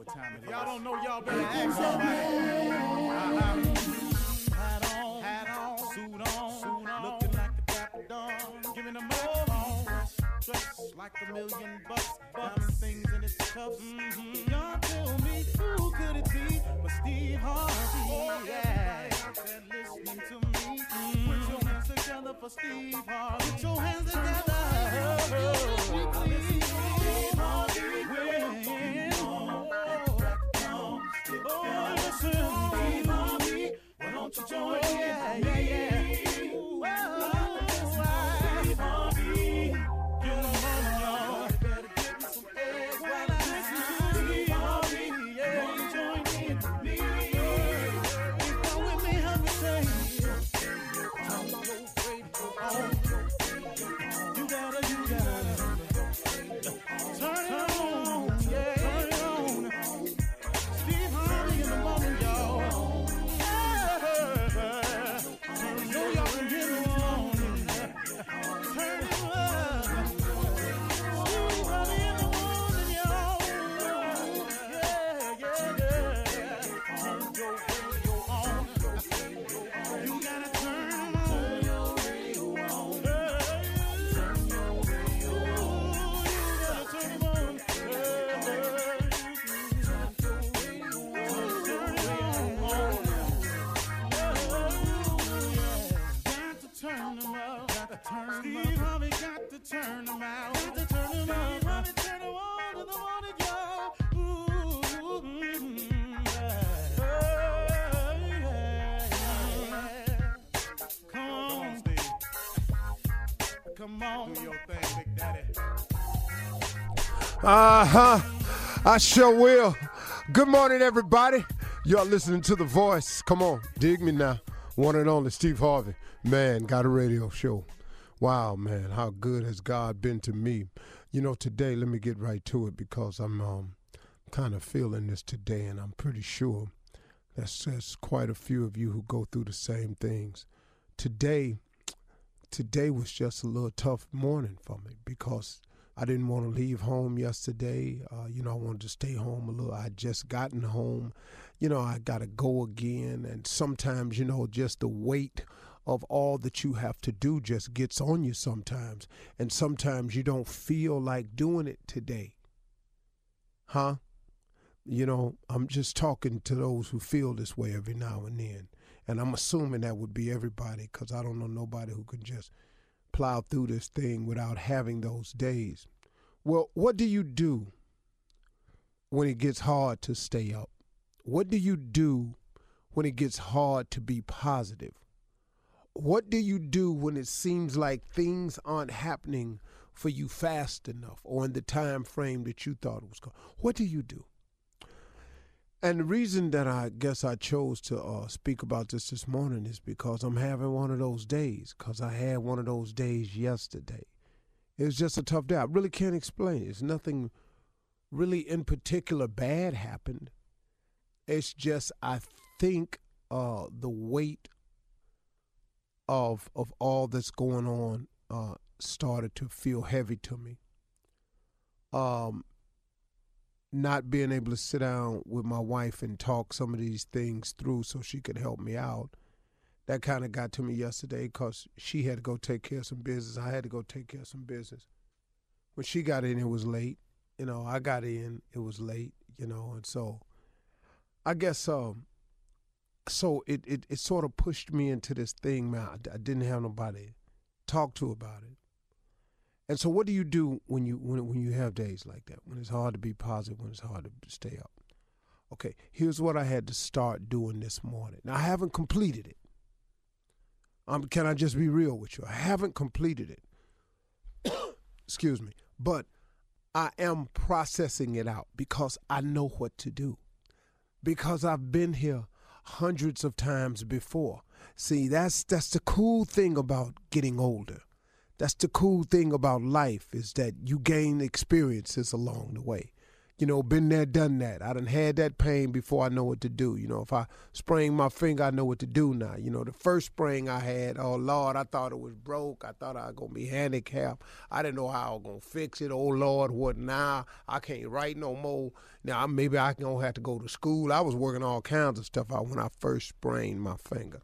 What time it is. Y'all don't know, y'all better ask somebody. Uh-huh. Hat on, hat on, suit on, suit on, looking like a dapper dawn, giving them all on. Dressed like a million bucks, diamond things in its cuffs. Mm-hmm. Y'all tell me who could it be but Steve Harvey? Oh, yeah. Listening to me, mm-hmm. put your hands together for Steve Harvey. Put your hands together. Oh, Steve Harvey. Why don't you join in? Yeah, yeah, yeah. Come on. Do your thing, Big Daddy. Uh huh. I sure will. Good morning, everybody. Y'all listening to The Voice. Come on, dig me now. One and only Steve Harvey. Man, got a radio show. Wow, man, how good has God been to me? You know, today, let me get right to it because I'm um, kind of feeling this today, and I'm pretty sure that's, that's quite a few of you who go through the same things. Today, today was just a little tough morning for me because I didn't want to leave home yesterday. Uh, you know, I wanted to stay home a little. I just gotten home. You know, I got to go again. And sometimes, you know, just the weight of all that you have to do just gets on you sometimes. And sometimes you don't feel like doing it today. Huh? You know, I'm just talking to those who feel this way every now and then. And I'm assuming that would be everybody because I don't know nobody who can just plow through this thing without having those days. Well, what do you do when it gets hard to stay up? What do you do when it gets hard to be positive? What do you do when it seems like things aren't happening for you fast enough or in the time frame that you thought it was going? What do you do? And the reason that I guess I chose to uh, speak about this this morning is because I'm having one of those days. Because I had one of those days yesterday. It was just a tough day. I really can't explain it. It's nothing really in particular bad happened. It's just I think uh, the weight of of all that's going on uh, started to feel heavy to me. Um, not being able to sit down with my wife and talk some of these things through so she could help me out. That kind of got to me yesterday because she had to go take care of some business. I had to go take care of some business. When she got in, it was late. You know, I got in, it was late, you know, and so I guess um so it, it, it sort of pushed me into this thing, man. I, I didn't have nobody to talk to about it. And so, what do you do when you when when you have days like that? When it's hard to be positive, when it's hard to stay up. Okay, here's what I had to start doing this morning. Now, I haven't completed it. Um, can I just be real with you? I haven't completed it. Excuse me, but I am processing it out because I know what to do. Because I've been here hundreds of times before. See, that's that's the cool thing about getting older that's the cool thing about life is that you gain experiences along the way. You know, been there, done that. I done had that pain before I know what to do. You know, if I sprain my finger, I know what to do now. You know, the first sprain I had, oh Lord, I thought it was broke. I thought I was gonna be handicapped. I didn't know how I was gonna fix it. Oh Lord, what now? I can't write no more. Now maybe I gonna have to go to school. I was working all kinds of stuff out when I first sprained my finger.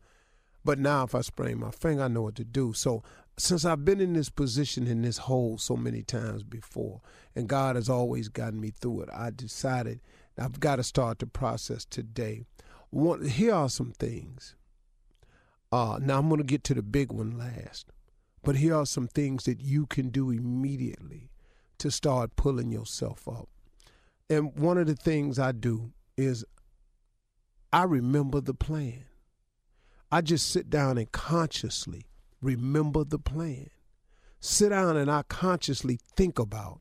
But now if I sprain my finger, I know what to do. So since I've been in this position in this hole so many times before, and God has always gotten me through it, I decided I've got to start the process today. One, here are some things. Uh, now I'm going to get to the big one last, but here are some things that you can do immediately to start pulling yourself up. And one of the things I do is I remember the plan. I just sit down and consciously remember the plan. Sit down and I consciously think about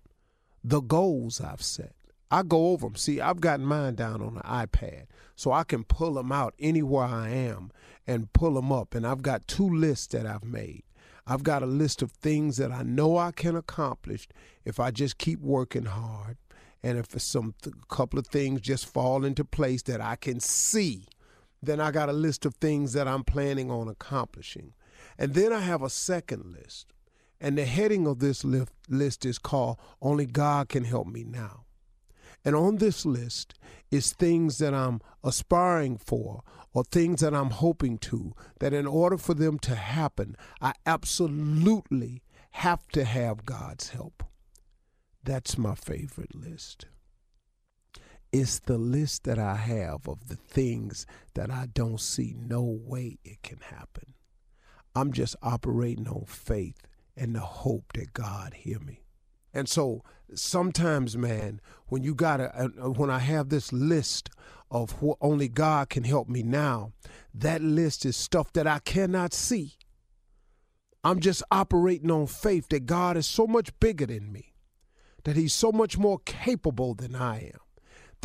the goals I've set. I go over them. See, I've got mine down on the iPad, so I can pull them out anywhere I am and pull them up. And I've got two lists that I've made. I've got a list of things that I know I can accomplish if I just keep working hard, and if some th- couple of things just fall into place that I can see. Then I got a list of things that I'm planning on accomplishing. And then I have a second list. And the heading of this list is called Only God Can Help Me Now. And on this list is things that I'm aspiring for or things that I'm hoping to, that in order for them to happen, I absolutely have to have God's help. That's my favorite list. It's the list that I have of the things that I don't see no way it can happen. I'm just operating on faith and the hope that God hear me. And so sometimes, man, when you got to, uh, when I have this list of what only God can help me now, that list is stuff that I cannot see. I'm just operating on faith that God is so much bigger than me, that He's so much more capable than I am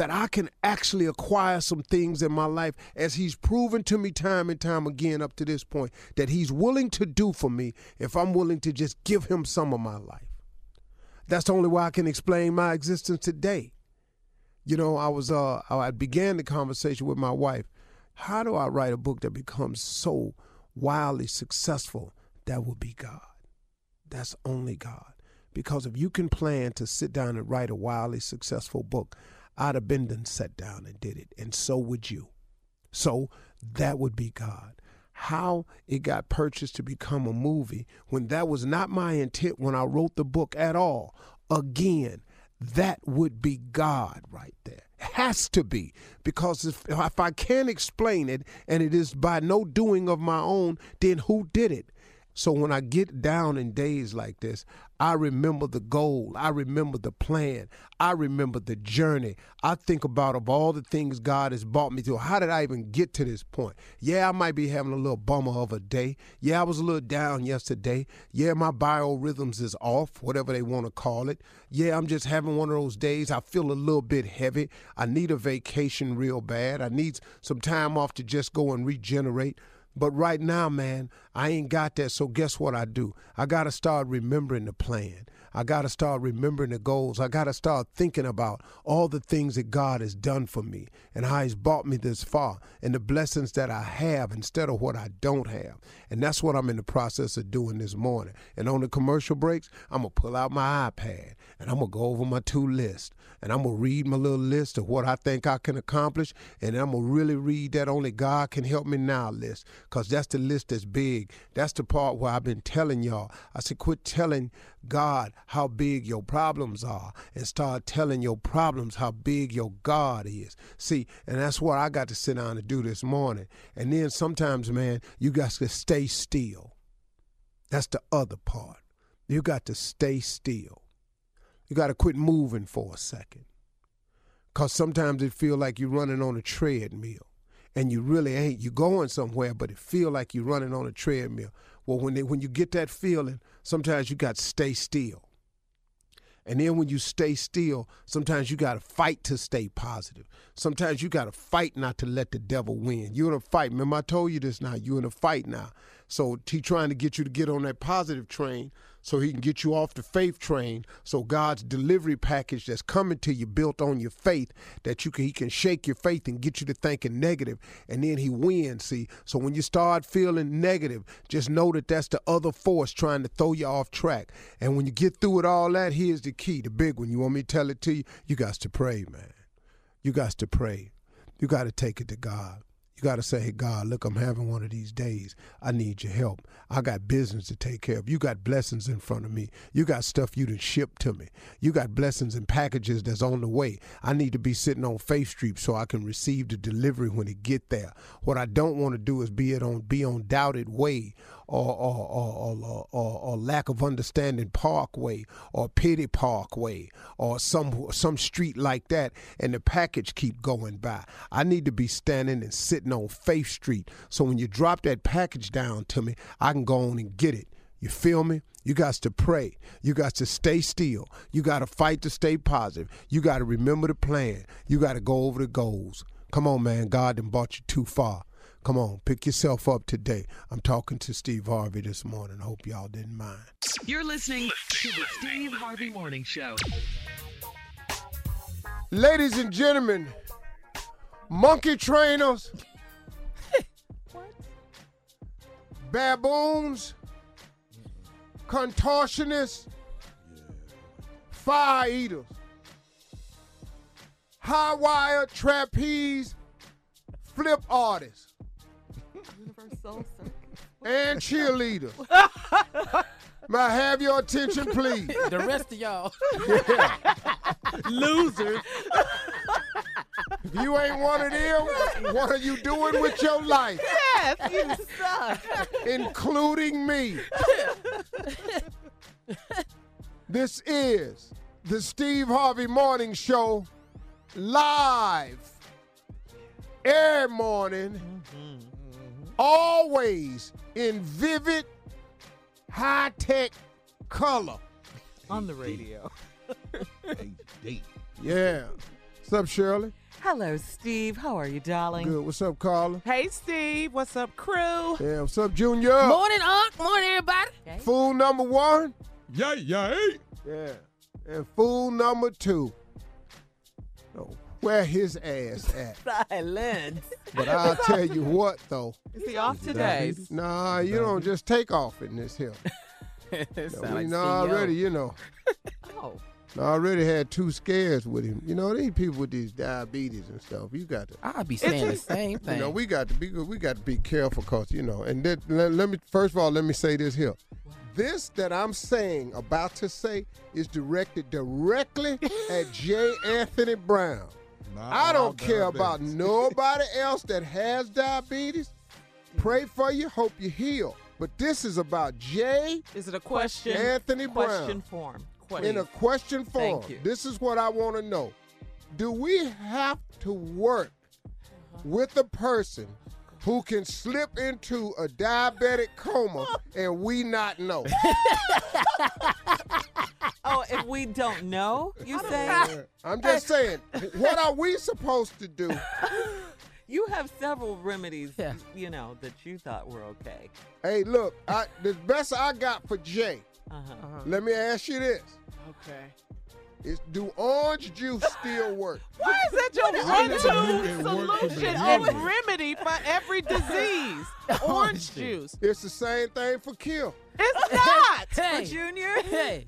that I can actually acquire some things in my life as he's proven to me time and time again up to this point that he's willing to do for me if I'm willing to just give him some of my life. That's the only way I can explain my existence today. You know, I was uh I began the conversation with my wife. How do I write a book that becomes so wildly successful? That would be God. That's only God. Because if you can plan to sit down and write a wildly successful book, I'd have been done sat down and did it, and so would you. So that would be God. How it got purchased to become a movie when that was not my intent when I wrote the book at all. Again, that would be God right there. Has to be. Because if, if I can't explain it and it is by no doing of my own, then who did it? So when I get down in days like this, I remember the goal. I remember the plan. I remember the journey. I think about of all the things God has brought me through. How did I even get to this point? Yeah, I might be having a little bummer of a day. Yeah, I was a little down yesterday. Yeah, my biorhythms is off, whatever they want to call it. Yeah, I'm just having one of those days. I feel a little bit heavy. I need a vacation real bad. I need some time off to just go and regenerate. But right now, man, I ain't got that. So guess what I do? I got to start remembering the plan. I got to start remembering the goals. I got to start thinking about all the things that God has done for me and how He's brought me this far and the blessings that I have instead of what I don't have. And that's what I'm in the process of doing this morning. And on the commercial breaks, I'm going to pull out my iPad and I'm going to go over my two list and I'm going to read my little list of what I think I can accomplish. And I'm going to really read that only God can help me now list because that's the list that's big. That's the part where I've been telling y'all. I said, quit telling God how big your problems are and start telling your problems how big your God is. See, and that's what I got to sit down and do this morning. And then sometimes, man, you got to stay still. That's the other part. You got to stay still. You got to quit moving for a second. Because sometimes it feel like you're running on a treadmill and you really ain't. You're going somewhere, but it feel like you're running on a treadmill. Well, when they, when you get that feeling, sometimes you got to stay still. And then when you stay still, sometimes you got to fight to stay positive. Sometimes you got to fight not to let the devil win. You're in a fight. Remember, I told you this now. You're in a fight now. So he trying to get you to get on that positive train so he can get you off the faith train. So god's delivery package that's coming to you built on your faith that you can he can shake your faith and get you to thinking negative and then he wins see? So when you start feeling negative just know that that's the other force trying to throw you off track. And when you get through with all that here's the key the big one. You want me to tell it to you? You got to pray man. You got to pray. You got to take it to god you got to say, God, look, I'm having one of these days. I need your help. I got business to take care of. You got blessings in front of me. You got stuff you done ship to me. You got blessings and packages that's on the way. I need to be sitting on Faith Street so I can receive the delivery when it get there. What I don't want to do is be it on be on doubted way or or, or, or, or, or lack of understanding Parkway or Pity Parkway or some some street like that, and the package keep going by. I need to be standing and sitting on Faith Street, so when you drop that package down to me, I can go on and get it. You feel me? You got to pray. You got to stay still. You got to fight to stay positive. You got to remember the plan. You got to go over the goals. Come on, man. God done brought you too far. Come on, pick yourself up today. I'm talking to Steve Harvey this morning. Hope y'all didn't mind. You're listening to the Steve Harvey Morning Show. Ladies and gentlemen, monkey trainers, baboons, contortionists, fire eaters, high wire trapeze, flip artists, and cheerleaders. May I have your attention, please? The rest of y'all. Losers. If you ain't one of them, what are you doing with your life? Yes, you suck. including me. this is the Steve Harvey Morning Show live every morning, mm-hmm. Always in vivid, high tech color. On the radio. Yeah. What's up, Shirley? Hello, Steve. How are you, darling? Good. What's up, Carla? Hey, Steve. What's up, crew? Yeah. What's up, Junior? Morning, Unc. Morning, everybody. Fool number one. Yay, yay. Yeah. And fool number two. Oh, where his ass at? Silence. But I'll tell you what, though. Is he off today? Nah, you don't just take off in this hill. Sound we like know already, you know. Oh. I already had two scares with him. You know, these people with these diabetes and stuff. You got to, I'll be saying the same thing. you thing. know, we got to be we got to be careful, cause you know. And that, let, let me first of all let me say this here. This that I'm saying about to say is directed directly at J. Anthony Brown. I don't care about nobody else that has diabetes. Pray for you, hope you heal. But this is about Jay. Is it a question? Anthony Brown. In a question form. in a question form. Thank you. This is what I want to know. Do we have to work with a person who can slip into a diabetic coma and we not know? Oh, if we don't know, you say? I'm just saying, what are we supposed to do You have several remedies, Yeah. you know, that you thought were okay. Hey, look, I, the best I got for Jay. Uh-huh. Let me ask you this: Okay. Is do orange juice still work? Why is that your Why does one-two work for the solution remedy? and remedy for every disease? Orange juice. It's the same thing for Kim. It's not. Hey, Junior? hey.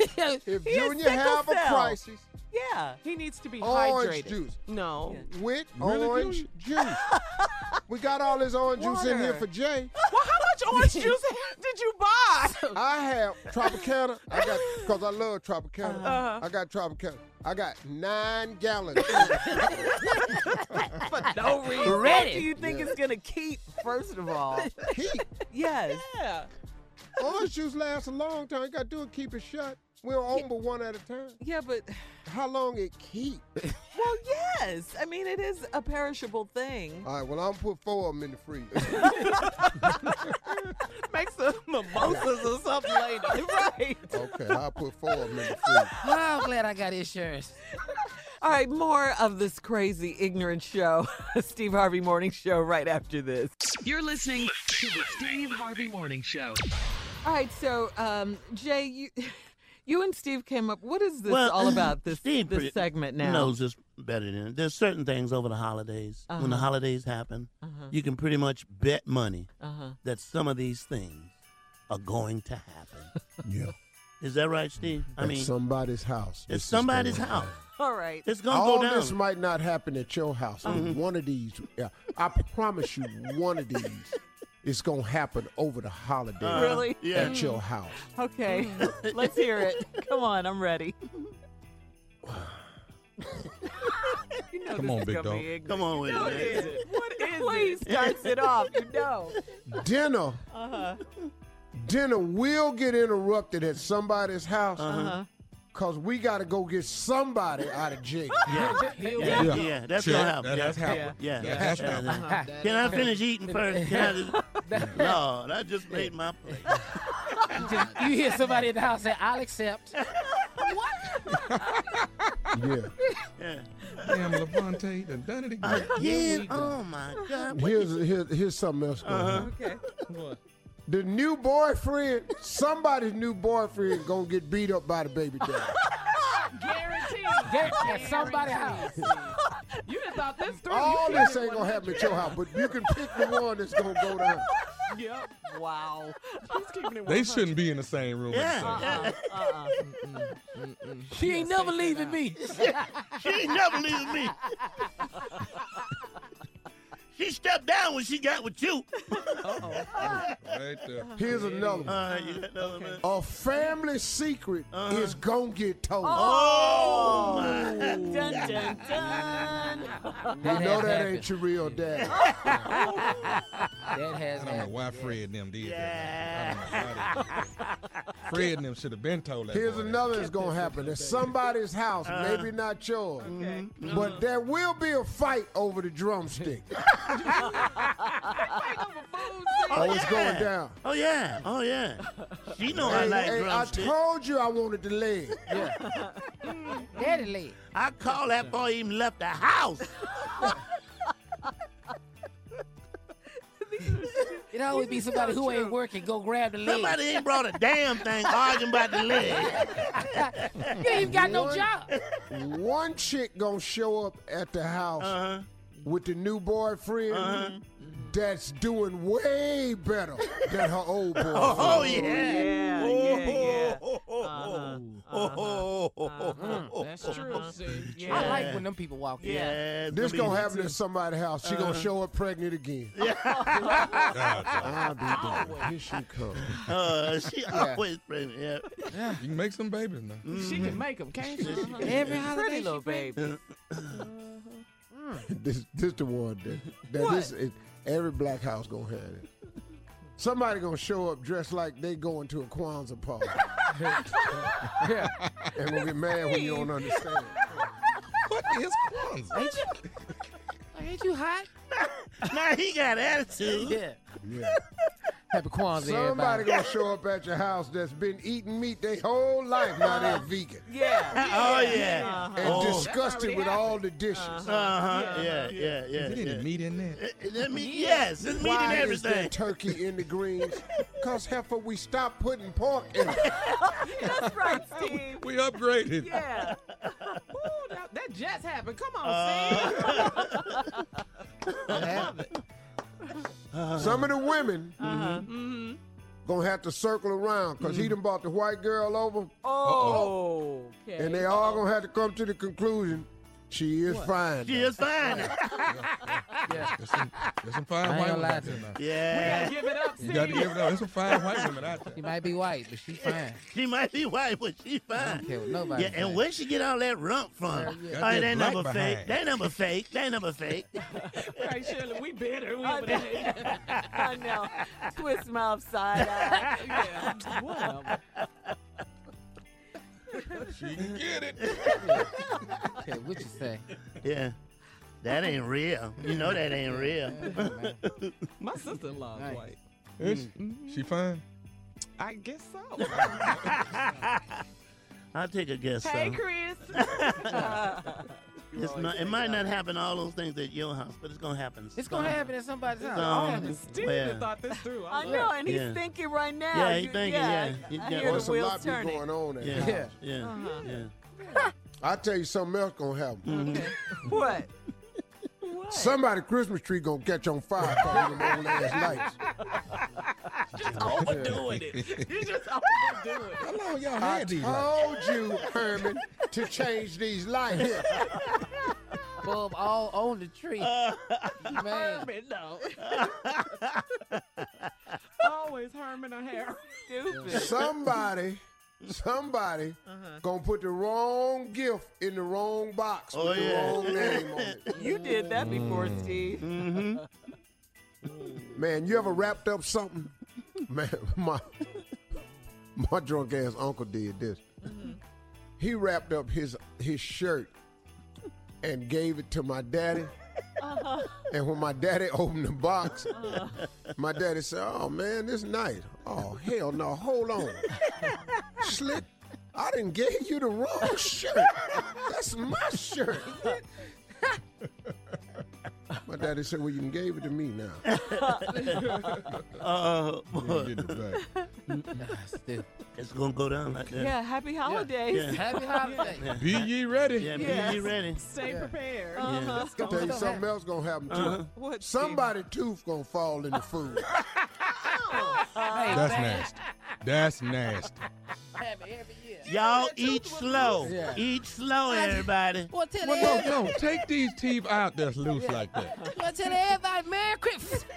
If He Junior sickle have a crisis, Yeah. He needs to be orange hydrated. juice No. with Really, orange juice. we got all this orange juice in here Water. for Jay. Well, how much orange juice did you buy? I have Tropicana. I got because I love Tropicana. Uh-huh. I got Tropicana. I got nine gallons. For no reason. What do you think Yeah. is going to keep, first of all? Keep Yes. Yeah. Orange juice lasts a long time. You got to do it, keep it shut. We don't open but one at a time. Yeah, but, How long it keep? well, yes. I mean, it is a perishable thing. All right, well, I'm put four of them in the freezer. Make some mimosas or something later. right. Okay, I'll put four of them in the freezer. Oh, I'm glad I got insurance. All right, more of this crazy, ignorant show. Steve Harvey Morning Show right after this. You're listening to the Steve Harvey Morning Show. All right, so um, Jay, you you and Steve came up. What is this Well, all about? This Steve this pretty- segment now. knows this better than. There's certain things over the holidays. When the Uh-huh. holidays happen, Uh-huh. you can pretty much bet money Uh-huh. that some of these things are going to happen. Yeah. Is that right, Steve? I At mean, somebody's house. it's somebody's house. All right. It's gonna All go down. this might not happen at your house. but One of these, yeah, I promise you, one of these is gonna happen over the holiday. Uh, Really? Yeah. At your house. Okay, let's hear it. Come on, I'm ready. you know Come on, big dog. Come on with it. What man. is it? What is Please starts it off. You know. Dinner, Uh-huh. dinner will get interrupted at somebody's house Uh-huh. Because we got to go get somebody out of jail. Yeah, yeah, Yeah. yeah, that's Sure, gonna happen. That yeah. has happened. Yeah, That has yeah, happened. Can I finish eating first? Can I just... No, that just made my plate. You hear somebody in the house say, I'll accept. yeah. Yeah. Damn, Levante done done it again. Again? Oh my God. Here's, here's, here's something else going on. Okay. The new boyfriend, somebody's new boyfriend gonna get beat up by the baby daddy. Guaranteed. Get at somebody's house. You done thought this through. All You this can't ain't gonna happen at your house, but you can pick the one that's gonna go down. Yep. Wow. He's keeping it They 100. shouldn't be in the same room. at the Yeah, same yeah. Uh-uh, uh-uh, uh-uh. She ain't never leaving me. She ain't never leaving me. She stepped down when she got with you. time. Right there. Here's another one. All right, you another one. A family secret uh-huh. is gonna get told. Oh, oh my. Dun dun dun. you know that ain't your real dad. That has I don't know why Fred and them did that. I don't know Fred and them should have been told that. Here's boy another that's gonna happen. At somebody's house, uh-huh. maybe not yours, mm-hmm. but there will be a fight over the drumstick. oh, it's going down. Oh yeah, oh yeah. She know I Hey, like hey, I drumsticks. told you I wanted the leg. Daddy leg. I call that boy even left the house. It always be somebody who ain't working, go grab the leg. Somebody ain't brought a damn thing arguing about the leg. You ain't even got no One- job. One chick gonna show up at the house Uh-huh. With the new boyfriend Uh-huh. that's doing way better than her old boyfriend. Oh yeah. Yeah, yeah, yeah. Oh, Uh-huh. That's true. Yeah. I like when them people walk in. Yeah. This gonna people- happen at somebody's house. She gonna show up pregnant again. Yeah. I'll be damned. Here she comes. Uh, she always pregnant. Yeah. you can make some babies now. She can make them, can't she? Every Pretty holiday little baby. This this the one that, that this is, every black house gonna have it. Somebody gonna show up dressed like they going to a Kwanzaa party. yeah. and gonna get mad when you don't understand. What is Kwanzaa? Ain't you, ain't you hot? Now he got attitude. Yeah. Yeah. Happy Kwanzaa, Somebody everybody. gonna show up at your house that's been eating meat their whole life. Now they're vegan Yeah. Oh yeah. and Oh. disgusted with all the dishes. Uh huh. Yeah, yeah, yeah. Is it yeah. any meat in there? Uh, That meat, yes, it's meat Why and is there everything. turkey in the greens? Cause heifer, we stopped putting pork in it. That's right, Steve. We upgraded. Yeah. Ooh, that, that just happened. Come on, Uh, Steve. What Some of the women Uh-huh. gonna have to circle around because he done brought the white girl over, Oh. Okay. and they all gonna have to come to the conclusion she is fine. she is fine. Yeah. There's some, there's some fine white gonna women lie out to there now. Yeah. Give it up, You got to give it up. There's some fine white women out there. She might be white, but she fine. She might be white, but she I fine. don't care what nobody Yeah, and say. where she get all that rump from? Hell yeah. Oh, Got they that number black fake. behind. They number fake. That number fake. Right, Shirley, we better. We I over know. there. I know. Twist him upside eye. yeah, whatever. She can get it. Okay, what you say? Yeah. That ain't real. You know that ain't real. My sister-in-law is Nice. white. Is mm-hmm. she fine? I guess so. I'll take a guess. hey, so. Chris. It's not, it might not happen all those things at your house, but it's gonna happen. It's gonna some- happen at somebody's house. some- Steve well, thought this through. I love know, it. and he's Yeah. thinking right now. Yeah, he's thinking, Yeah, yeah. He I hear the a wheels lot be turning. going on at Yeah, the yeah, yeah. Uh-huh. yeah. I tell you something else gonna happen. What? What? Somebody Christmas tree gonna catch on fire because of them old ass lights. Overdoing it. You just overdoing it. How long y'all I had these? lights? told you, Herman, to change these lights. Bulb all on the tree. Uh, Man, Herman, no. Always Herman or Harry. Stupid. Somebody, somebody Uh-huh. gonna put the wrong gift in the wrong box with Oh, the yeah. wrong name on it. You did that before, Steve. Mm-hmm. Man, you ever wrapped up something? Man, my my drunk ass uncle did this. He wrapped up his his shirt and gave it to my daddy. Uh-huh. And when my daddy opened the box, uh-huh. my daddy said, "Oh man, this night. Oh hell no! Hold on, Slick. I didn't give you the wrong shirt. That's my shirt. My daddy said, "Well, you gave it to me now." Oh, We get it back. still. it's gonna go down like that. Yeah, happy holidays. Yeah. Happy holiday. Be ye ready. Yeah, be Yes. ye ready. Stay Yeah. prepared. Uh-huh. Tell you something happen. else gonna happen too. Uh-huh. What, Steve? Somebody tooth gonna fall in the food. Hey, That's man. nasty. That's nasty. Happy every year. Y'all eat slow. Yeah. Eat slow, everybody. Well, tell Well, everybody, no, no, take these teeth out that's loose like that. well, tell everybody Merry Christmas.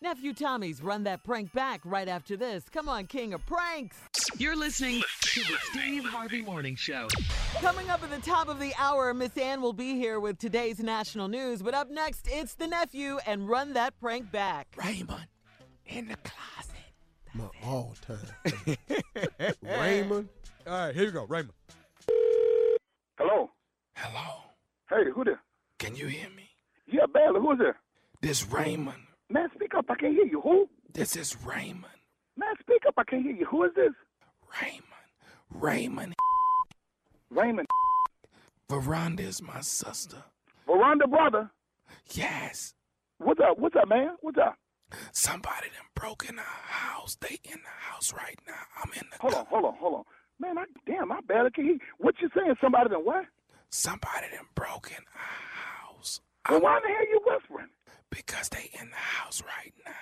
Nephew Tommy's run that prank back right after this. Come on, king of pranks. You're listening to the Steve Harvey Morning Show. Coming up at the top of the hour, Miss Ann will be here with today's national news. But up next, it's the nephew and run that prank back. Raymond in the closet. My all time. Raymond. All right, here you go, Raymond. Hello. Hello, Hey, who there? can you hear me? Yeah, Bailey, who's there? This Raymond. Man, speak up. I can't hear you. Who? This is Raymond. Man, speak up. I can't hear you. Who is this? Raymond. Raymond. Raymond. Veranda is my sister. Veranda brother. Yes. What's up? What's up, man? What's up? Somebody done broke in our house. They in the house right now. I'm in the Hold on, hold on, hold on. Man, I damn, I barely can hear. What you saying? Somebody done what? Somebody done broke in our house. Well, why the hell you whispering? Because they in the house right now.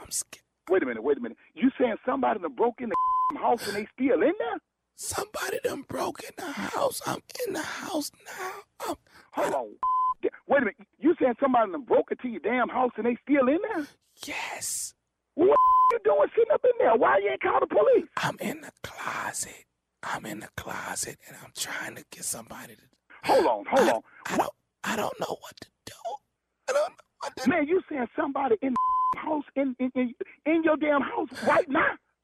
I'm scared. Wait a minute, wait a minute. You saying somebody done broke in the house and they still in there? Somebody done broke in the house. I'm in the house now. I'm, Hold on. Wait a minute. You saying somebody done broke into your damn house and they still in there? yes. What you doing sitting up in there? Why you ain't call the police? I'm in the closet. I'm in the closet and I'm trying to get somebody to Hold on, hold I, on. I don't I don't know what to do. I don't know what to Man, you saying somebody in the house in in, in in your damn house right now?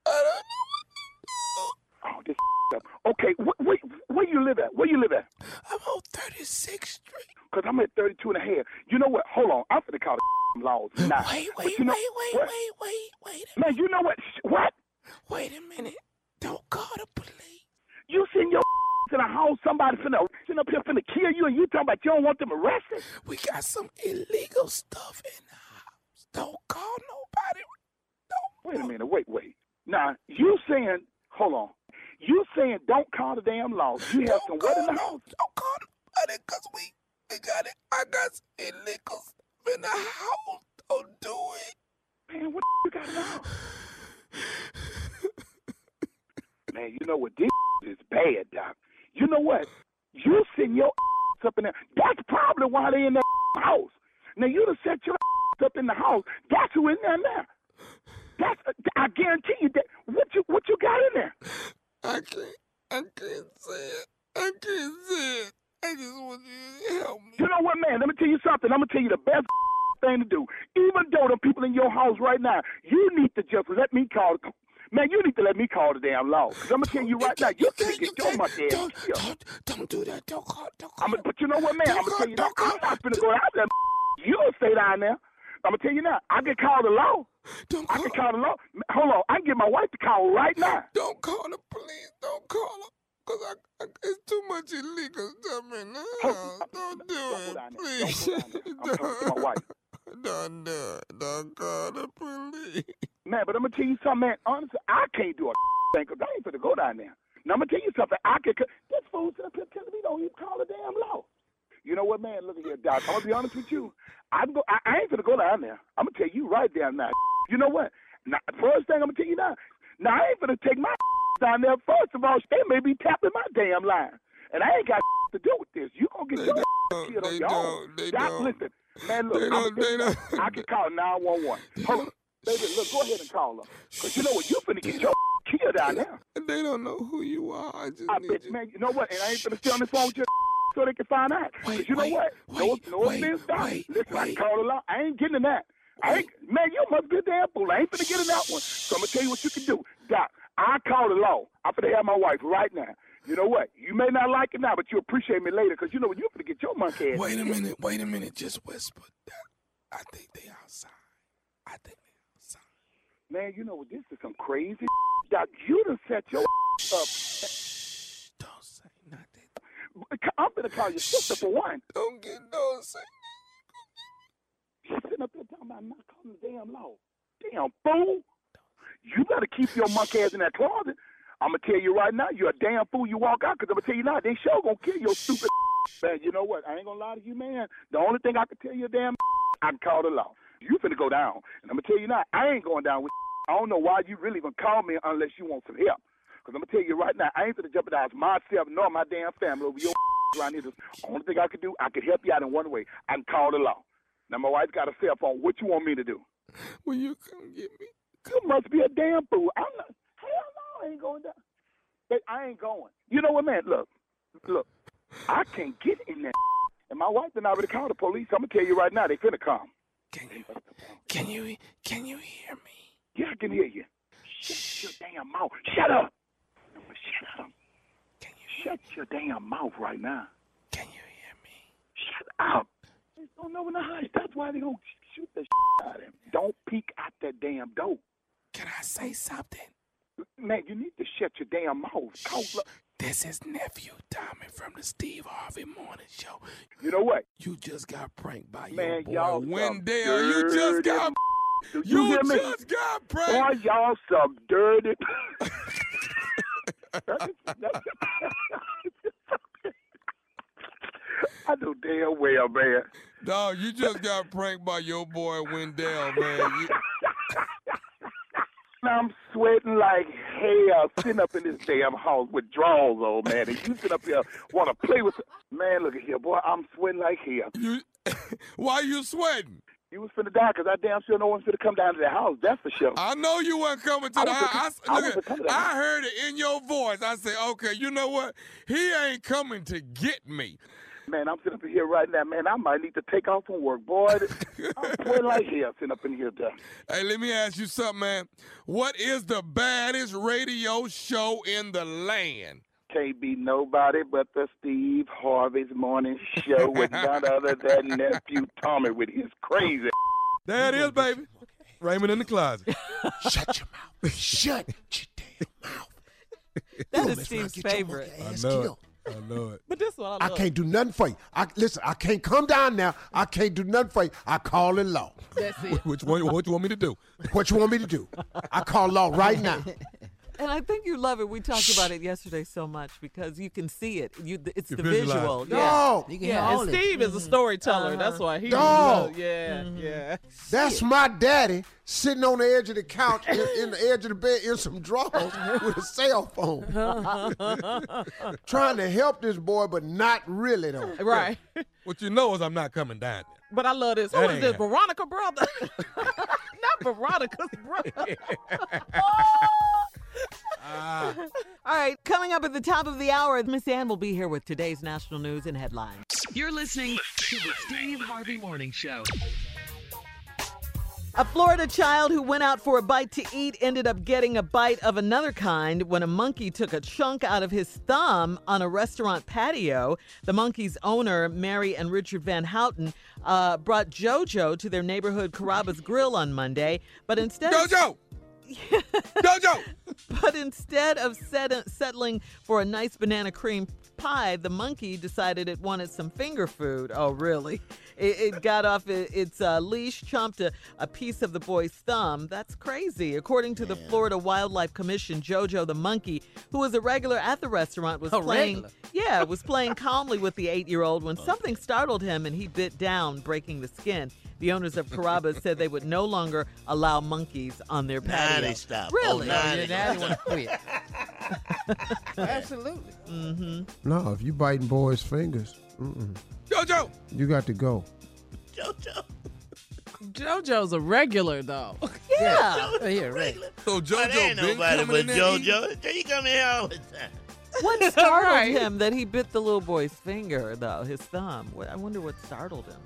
I don't know Oh, this Okay, wh- where, where you live at? Where you live at? I'm on 36th Street. Because I'm at 32 and a half. You know what? Hold on. I'm finna call the laws now. Wait, wait, you know, wait, wait, what? wait, wait, wait. Man, you know what? Sh- What? Wait a minute. Don't call the police. You send your in a house, somebody finna sitting up here finna kill you, and you talking about you don't want them arrested? We got some illegal stuff in the house. Don't call nobody. Don't. Wait a minute. Wait, wait. Now, you saying, hold on. You saying don't call the damn laws. You have some what in the house? Don't call nobody because we, we got it. I got some illegal in the house. Don't do it. Man, what you got now? Man, you know what? This is bad, Doc. You know what? You send your up in there. That's probably why they in the house. Now you done set your up in the house. That's who in there now. That's I guarantee you that what you what you got in there. I can't. I can't say it. I can't say it. I just want you to help me. You know what, man? Let me tell you something. I'm gonna tell you the best thing to do. Even though the people in your house right now, you need to just let me call. Man, you need to let me call the damn law. Cause I'm gonna tell you right now, you can get your monkey ass killed. Don't don't do that. Don't call. Don't call. I'm gonna, but you know what, man? I'm gonna tell you now. I'm not gonna go out there. You gonna stay down there. I'm gonna tell you now. I can call the law. Don't I can call the law. Hold on. I can get my wife to call right now. Don't call the police. Don't call them. Cause I, I, it's too much illegal stuff in the house. Don't do it, please. I'm talking to my wife. Don't do it. Don't call the police. Man, but I'm gonna tell you something, man. Honestly, I can't do a thing because I ain't gonna go down there. Now I'm gonna tell you something. I can. This fool sitting up here telling me don't even call the damn law. You know what, man? Look at here, Doc. I'm gonna be honest with you. I'm go. I, I ain't gonna go down there. I'm gonna tell you right down now. You know what? Now, first thing I'm gonna tell you now. Now I ain't gonna take my down there. First of all, they may be tapping my damn line, and I ain't got to do with this. You gonna get your killed on your own. They Doc, don't. listen, man. Look, They I'm they you, I can call 911. Hold on, baby. Look, go ahead and call her, cause you know what? You finna get your killed down there. They don't know who you are. I just I need bet, you. man. You know what? And I ain't gonna stay on this phone with you so they can find out. Cause you know what? No, no offense, Doc. Listen, I can call the law. I ain't getting in that. I ain't, man, you must be a damn fool. I ain't finna get in that one. So I'm gonna tell you what you can do, Doc. I call the law. I'm finna have my wife right now. You know what? You may not like it now, but you appreciate me later, cause you know what? You're finna get your monkey ass. Wait a minute. Wait a minute. Just whisper. I think they outside. I think they outside. Man, you know what? This is some crazy Doc. You done set your up. Don't say nothing. I'm gonna call your sister for one. Don't get no say. Sitting up there talking about not calling the damn law. Damn fool. You better keep your monkey ass in that closet. I'm gonna tell you right now, you're a damn fool. You walk out, cause I'm gonna tell you now, they sure gonna kill your stupid. Man, you know what? I ain't gonna lie to you, man. The only thing I can tell you, damn, I can call the law. You finna go down, and I'm gonna tell you now, I ain't going down with. I don't know why you really gonna call me unless you want some help. Cause I'm gonna tell you right now, I ain't gonna jeopardize myself nor my damn family over your around here. The only thing I can do, I can help you out in one way. I can call the law. Now my wife's got a cell phone. What you want me to do? Will you come get me? You must be a damn fool. I'm not. Hell no, I ain't going down. But I ain't going. You know what, man? Look, look. I can't get in there. And my wife done already called the police. I'm gonna tell you right now, they finna come. Can you? Can you? Can you hear me? Yeah, I can hear you. Shut your damn mouth. Shut up. Shut up. Can you shut your damn mouth right now? Can you hear me? Shut up. They don't know in the house. That's why they gonna shoot the shit out of him. Don't peek out that damn door. Can I say something? Man, you need to shut your damn mouth. Look, This is nephew Tommy from the Steve Harvey Morning Show. you know what? You just got pranked by Man, your boy y'all Wendell. You just got. Do You, hear me? just got pranked. Boy, y'all some dirty. I know damn well, man. Dog, you just got pranked by your boy Wendell, man. You, I'm sweating like hell sitting up in this damn house with drawers on, man. And you sit up here want to play with. Man, look at here, boy. I'm sweating like hell. You, why you sweating? You was finna die because I damn sure no one's finna come down to the house. That's for sure. I know you weren't coming to I the house. I I, look wasn't at- coming to the I heard it in your voice. I said, okay, you know what? He ain't coming to get me. Man, I'm sitting up in here right now, man. I might need to take off from work, boy. I'm sweating like hell sitting up in here, done. Hey, let me ask you something, man. What is the baddest radio show in the land? Can't be nobody but the Steve Harvey's morning show with none other than nephew Tommy with his crazy. There it is, baby. Raymond in the closet. Shut your mouth. Shut your damn mouth. That You is Steve's Rock, get your favorite. I know it. killed. I know it. But this one I I love. can't do nothing for you. I listen. I can't come down now. I can't do nothing for you. I call it law. That's it. Which one? What you want me to do? What you want me to do? I call law right now. And I think you love it. We talked about it yesterday so much because you can see it. You, it's You the visualize visual. it. Yeah. No, You can Yeah, hear all and it. Steve is a storyteller. Uh-huh. That's why he. Dog. Yeah, yeah. that's my daddy sitting on the edge of the couch in, in the edge of the bed in some drawers with a cell phone, trying to help this boy, but not really though. Right. What you know is I'm not coming down there. But I love this. Who That is ain't this? happening. Veronica brother? Not Veronica's brother. All right, coming up at the top of the hour, Miss Ann will be here with today's national news and headlines. You're listening to the Steve Harvey Morning Show. A Florida child who went out for a bite to eat ended up getting a bite of another kind when a monkey took a chunk out of his thumb on a restaurant patio. The monkey's owner, Mary and Richard Van Houten, uh, brought JoJo to their neighborhood Carrabba's Grill on Monday, but instead Jojo! Jojo! But instead of set- settling for a nice banana cream pie, the monkey decided it wanted some finger food. Oh, really? It, it got off it, its uh, leash, chomped a, a piece of the boy's thumb. That's crazy. According to the Florida Wildlife Commission, Jojo the monkey, who was a regular at the restaurant, was A playing. regular? Yeah, was playing calmly with the eight-year-old when something startled him and he bit down, breaking the skin. The owners of Carrabba's said they would no longer allow monkeys on their Now patio. they stop. Really? Oh, now Yeah, they now want to quit. Absolutely. Mm-hmm. No, if you biting boys' fingers, mm-mm. Jojo! you got to go. Jojo. JoJo's a regular though. Yeah. Oh, yeah, right. So But Jojo ain't nobody coming but in there eating? JoJo. He come in here all the time. What startled Right. him that he bit the little boy's finger, though, his thumb? I wonder what startled him.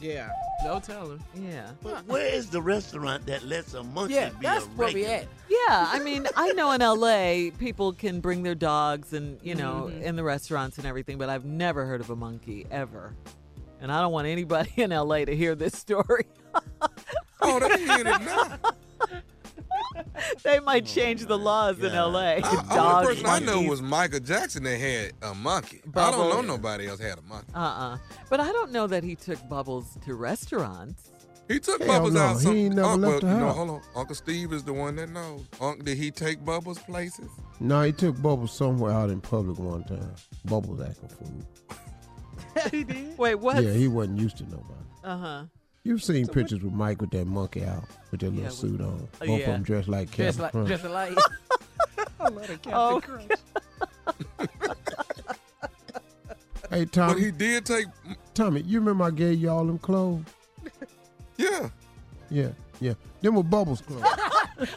Yeah. No telling. Yeah. But where is the restaurant that lets a monkey Yeah, be that's a where we regular? at. Yeah, I mean, I know in LA people can bring their dogs and, you know, Mm-hmm. in the restaurants and everything, but I've never heard of a monkey ever. And I don't want anybody in LA to hear this story. Oh, they hearing it now. they might change the laws in LA. I, only Dogs, person I know monkeys. was Michael Jackson that had a monkey. I don't know Bubbles. nobody else had a monkey. Uh-uh. But I don't know that he took Bubbles to restaurants. He took Hell Bubbles no, out. he Some, ain't never Unc- left well, the you know, house. hold on. Uncle Steve is the one that knows. Unc, did he take Bubbles places? No, he took Bubbles somewhere out in public one time. Bubbles acting fool. He did? Wait, what? Yeah, he wasn't used to nobody. Uh-huh. You've seen pictures with Mike with that monkey out with that little Yeah, suit on. Oh, Both yeah. of them dressed like Just Captain like, Crunch. just like. Oh. Hey Tommy, But Tommy, he did take. Tommy, you remember I gave you all them clothes? Yeah. Yeah, yeah. Them were Bubbles clothes.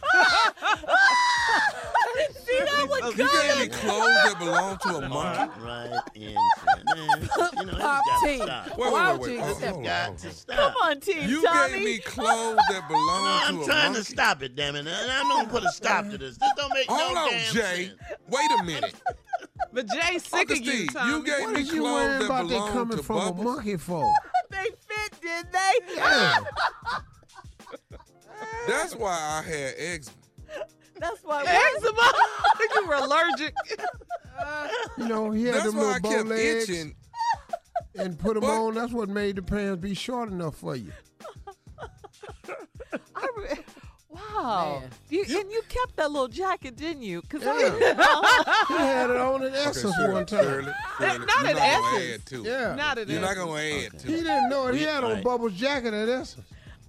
See that one You gave me clothes that belong to a monkey. Right in. Man, you know, it's Pop got tea. to stop. Wait, Wow, wait, wait, wait. it's Hold on, hold to on. stop. Come on, Team You Tommy. gave me clothes that belong No, to a monkey. I'm trying to stop it, damn it. And I'm gonna put a stop to this. This don't make Hold no on, damn Jay. sense. Wait a minute. But Jay sick Uncle of you, Steve, Tommy. you gave what me you clothes worrying that about they belong coming to from Bubbles. a monkey for? they fit, did they? Yeah. That's why I had eczema. That's why. Eczema. you were allergic. You know, he had That's them why I little bow kept legs itching. and put them But- on. That's what made the pants be short enough for you. I re- wow. Man. You, and you kept that little jacket, didn't you? Because He had it on at Essence Shirley, one time. Shirley, Shirley, Not you're at not gonna Essence. add to it. Yeah. Not at You're not gonna add to it. He it. didn't know it. He had on right. Bubbles jacket at Essence.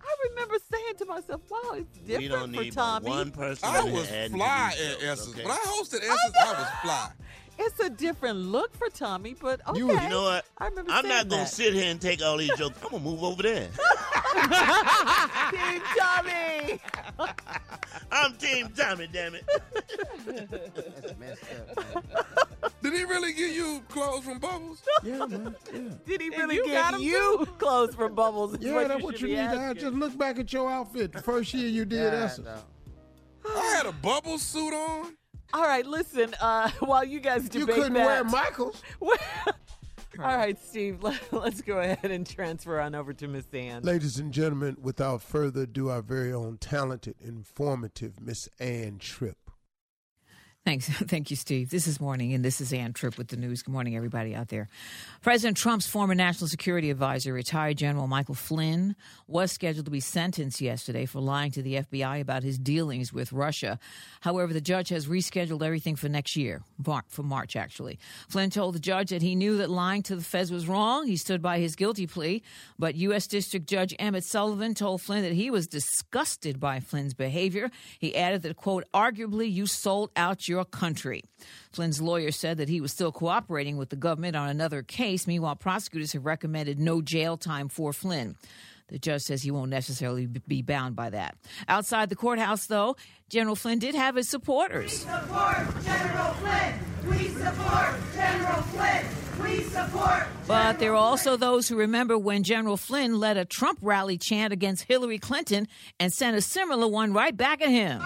I remember saying to myself, wow, it's We don't different for Tommy. one person. I was fly these at Essence. okay? When I hosted Essence, I was fly. It's a different look for Tommy, but okay. You You know what? I remember I'm saying not gonna that. sit here and take all these jokes. I'm gonna move over there. Team Tommy. I'm Team Tommy, damn it. That's messed up. man. Did he really give you clothes from Bubbles? Yeah, man. Yeah. Did he really you got give 'em you clothes from Bubbles? is Yeah, that's you what you be need to asking. Just look back at your outfit. The first year you did Yeah, Essence. I had a Bubbles suit on. All right, listen. Uh, while you guys debate that, You couldn't that, wear Michaels. All right, Steve. Let, let's go ahead and transfer on over to Miss Ann. Ladies and gentlemen, without further ado, our very own talented, informative Miss Ann Tripp. Thanks. Thank you, Steve. This is Morning, and this is Ann Tripp with the news. Good morning, everybody out there. President Trump's former national security advisor, retired General Michael Flynn, was scheduled to be sentenced yesterday for lying to the FBI about his dealings with Russia. However, the judge has rescheduled everything for next year, for March, actually. Flynn told the judge that he knew that lying to the feds was wrong. He stood by his guilty plea, but U.S. District Judge Emmett Sullivan told Flynn that he was disgusted by Flynn's behavior. He added that, quote, arguably you sold out your country. Flynn's lawyer said that he was still cooperating with the government on another case. Meanwhile, prosecutors have recommended no jail time for Flynn. The judge says he won't necessarily be bound by that. Outside the courthouse, though, General Flynn did have his supporters. support General Flynn. We support General Flynn. We support. But there are also those who remember when General Flynn led a Trump rally chant against Hillary Clinton and sent a similar one right back at him.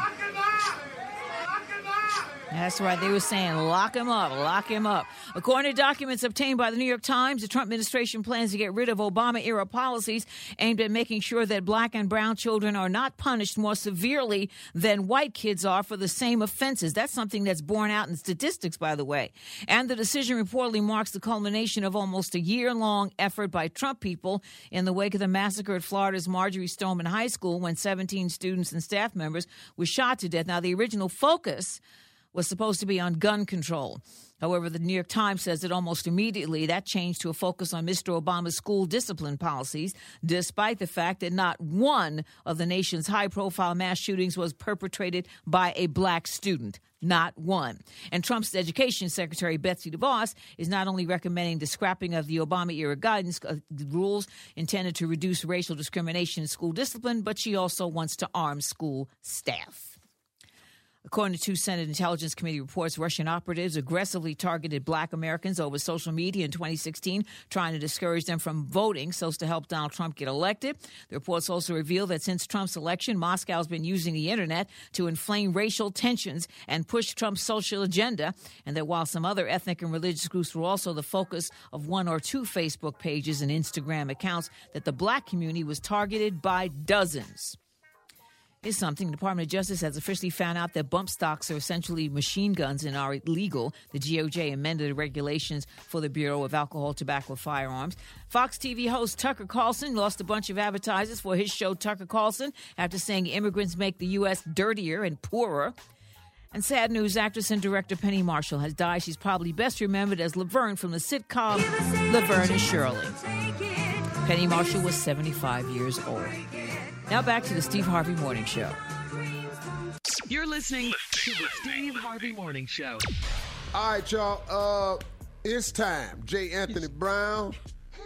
That's right. They were saying, lock him up, lock him up. According to documents obtained by the New York Times, the Trump administration plans to get rid of Obama era policies aimed at making sure that black and brown children are not punished more severely than white kids are for the same offenses. That's something that's borne out in statistics, by the way. And the decision reportedly marks the culmination of almost a year long effort by Trump people in the wake of the massacre at Florida's Marjory Stoneman High School when 17 students and staff members were shot to death. Now, the original focus was supposed to be on gun control. However, the New York Times says that almost immediately that changed to a focus on Mr. Obama's school discipline policies, despite the fact that not one of the nation's high profile mass shootings was perpetrated by a black student. Not one. And Trump's education secretary, Betsy DeVos, is not only recommending the scrapping of the Obama era guidance uh, rules intended to reduce racial discrimination in school discipline, but she also wants to arm school staff. According to two Senate Intelligence Committee reports, Russian operatives aggressively targeted black Americans over social media in 2016, trying to discourage them from voting so as to help Donald Trump get elected. The reports also reveal that since Trump's election, Moscow has been using the internet to inflame racial tensions and push Trump's social agenda, and that while some other ethnic and religious groups were also the focus of one or two Facebook pages and Instagram accounts, that the black community was targeted by dozens is something. The Department of Justice has officially found out that bump stocks are essentially machine guns and are illegal. The DOJ amended the regulations for the Bureau of Alcohol, Tobacco, Firearms. Fox TV host Tucker Carlson lost a bunch of advertisers for his show Tucker Carlson after saying immigrants make the U.S. dirtier and poorer. And sad news, actress and director Penny Marshall has died. She's probably best remembered as Laverne from the sitcom Laverne and Shirley. Penny Marshall was 75 years old. Now back to the Steve Harvey Morning Show. You're listening to the Steve Harvey Morning Show. All right, y'all. Uh, it's time. J. Anthony Brown.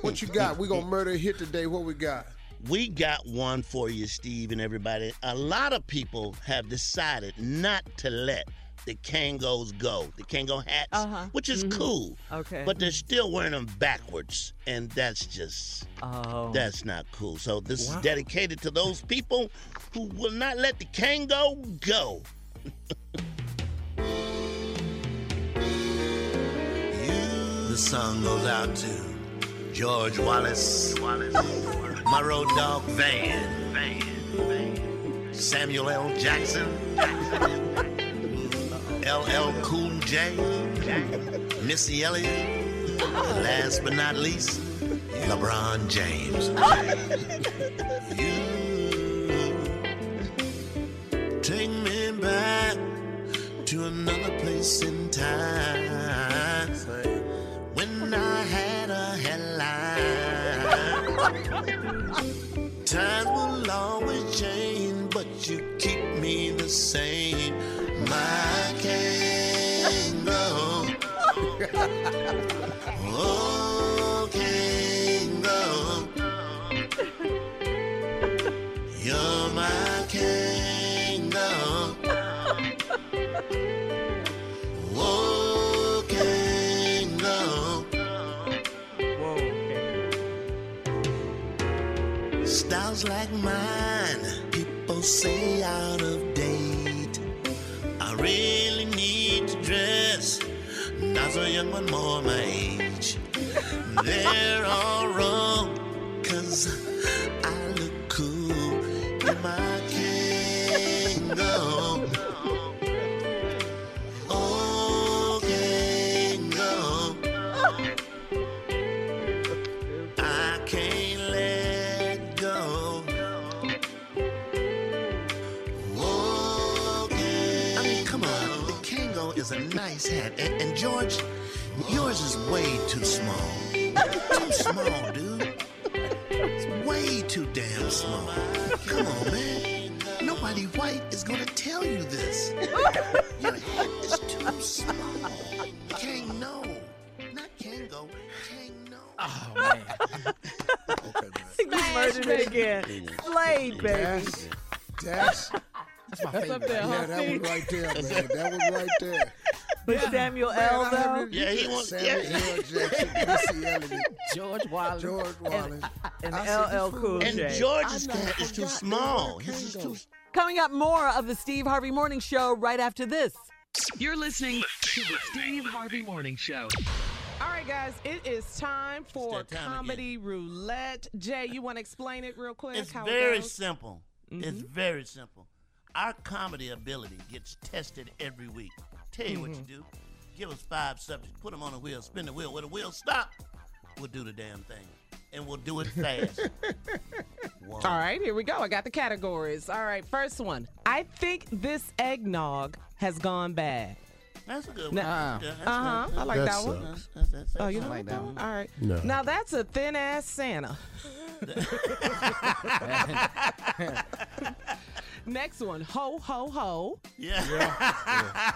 What you got? We gonna murder a hit today. What we got? We got one for you, Steve, and everybody. A lot of people have decided not to let the Kangols go, the Kangol hats, Uh-huh. which is Mhm. cool. Okay. But they're still wearing them backwards, and that's just Oh. that's not cool. So this Wow. is dedicated to those people who will not let the Kangol go. The song goes out to George Wallace, Wallace. my road dog Van, Samuel L. Jackson, LL Cool J, Missy Elliott, last but not least, LeBron James. You take me back to another place in time when I had a headline. Times will always change, but you keep me the same. oh, kingdom, you're my kingdom. Oh, kingdom. Styles like mine, people say out of date. I really not so young, but more my age. They're all wrong, cause I look cool in my Kangol. Nice hat. And, and George, yours is way too small. too small, dude. It's way too damn small. Come on, man. Nobody white is gonna tell you this. Your hat is too small. Can't know. Not Kangol. Can't know. Oh man. you murdered it again. Slade, baby. That's, that's, That's my That's favorite. up there, yeah, that Steve? was right there, man. That was right there. But Samuel L. though, Yeah, he wants. Samuel Yeah. L. Jackson, Missy Elliott, George Wallace. George Wallace. and I said, LL this Cool fool- And J. George's cat is too small. that His is too. Coming up, more of the Steve Harvey Morning Show right after this. You're listening to the Steve Harvey Morning Show. All right, guys, it is time for time comedy roulette. Jay, you want to explain it real quick? It's how very it goes? simple. It's mm-hmm. very simple. Our comedy ability gets tested every week. Tell you what you do. Give us five subjects, put them on a wheel, spin the wheel. When the wheel stop, we'll do the damn thing. And we'll do it fast. One. All right, here we go. I got the categories. All right, first one. I think this eggnog has gone bad. That's a good one. Now- That's good. Uh huh. good. I like That that one. sucks. That's, that's, that's, Oh, you don't like that one? All right. No. Now that's a thin ass Santa. Next one. Ho, ho, ho. Yeah.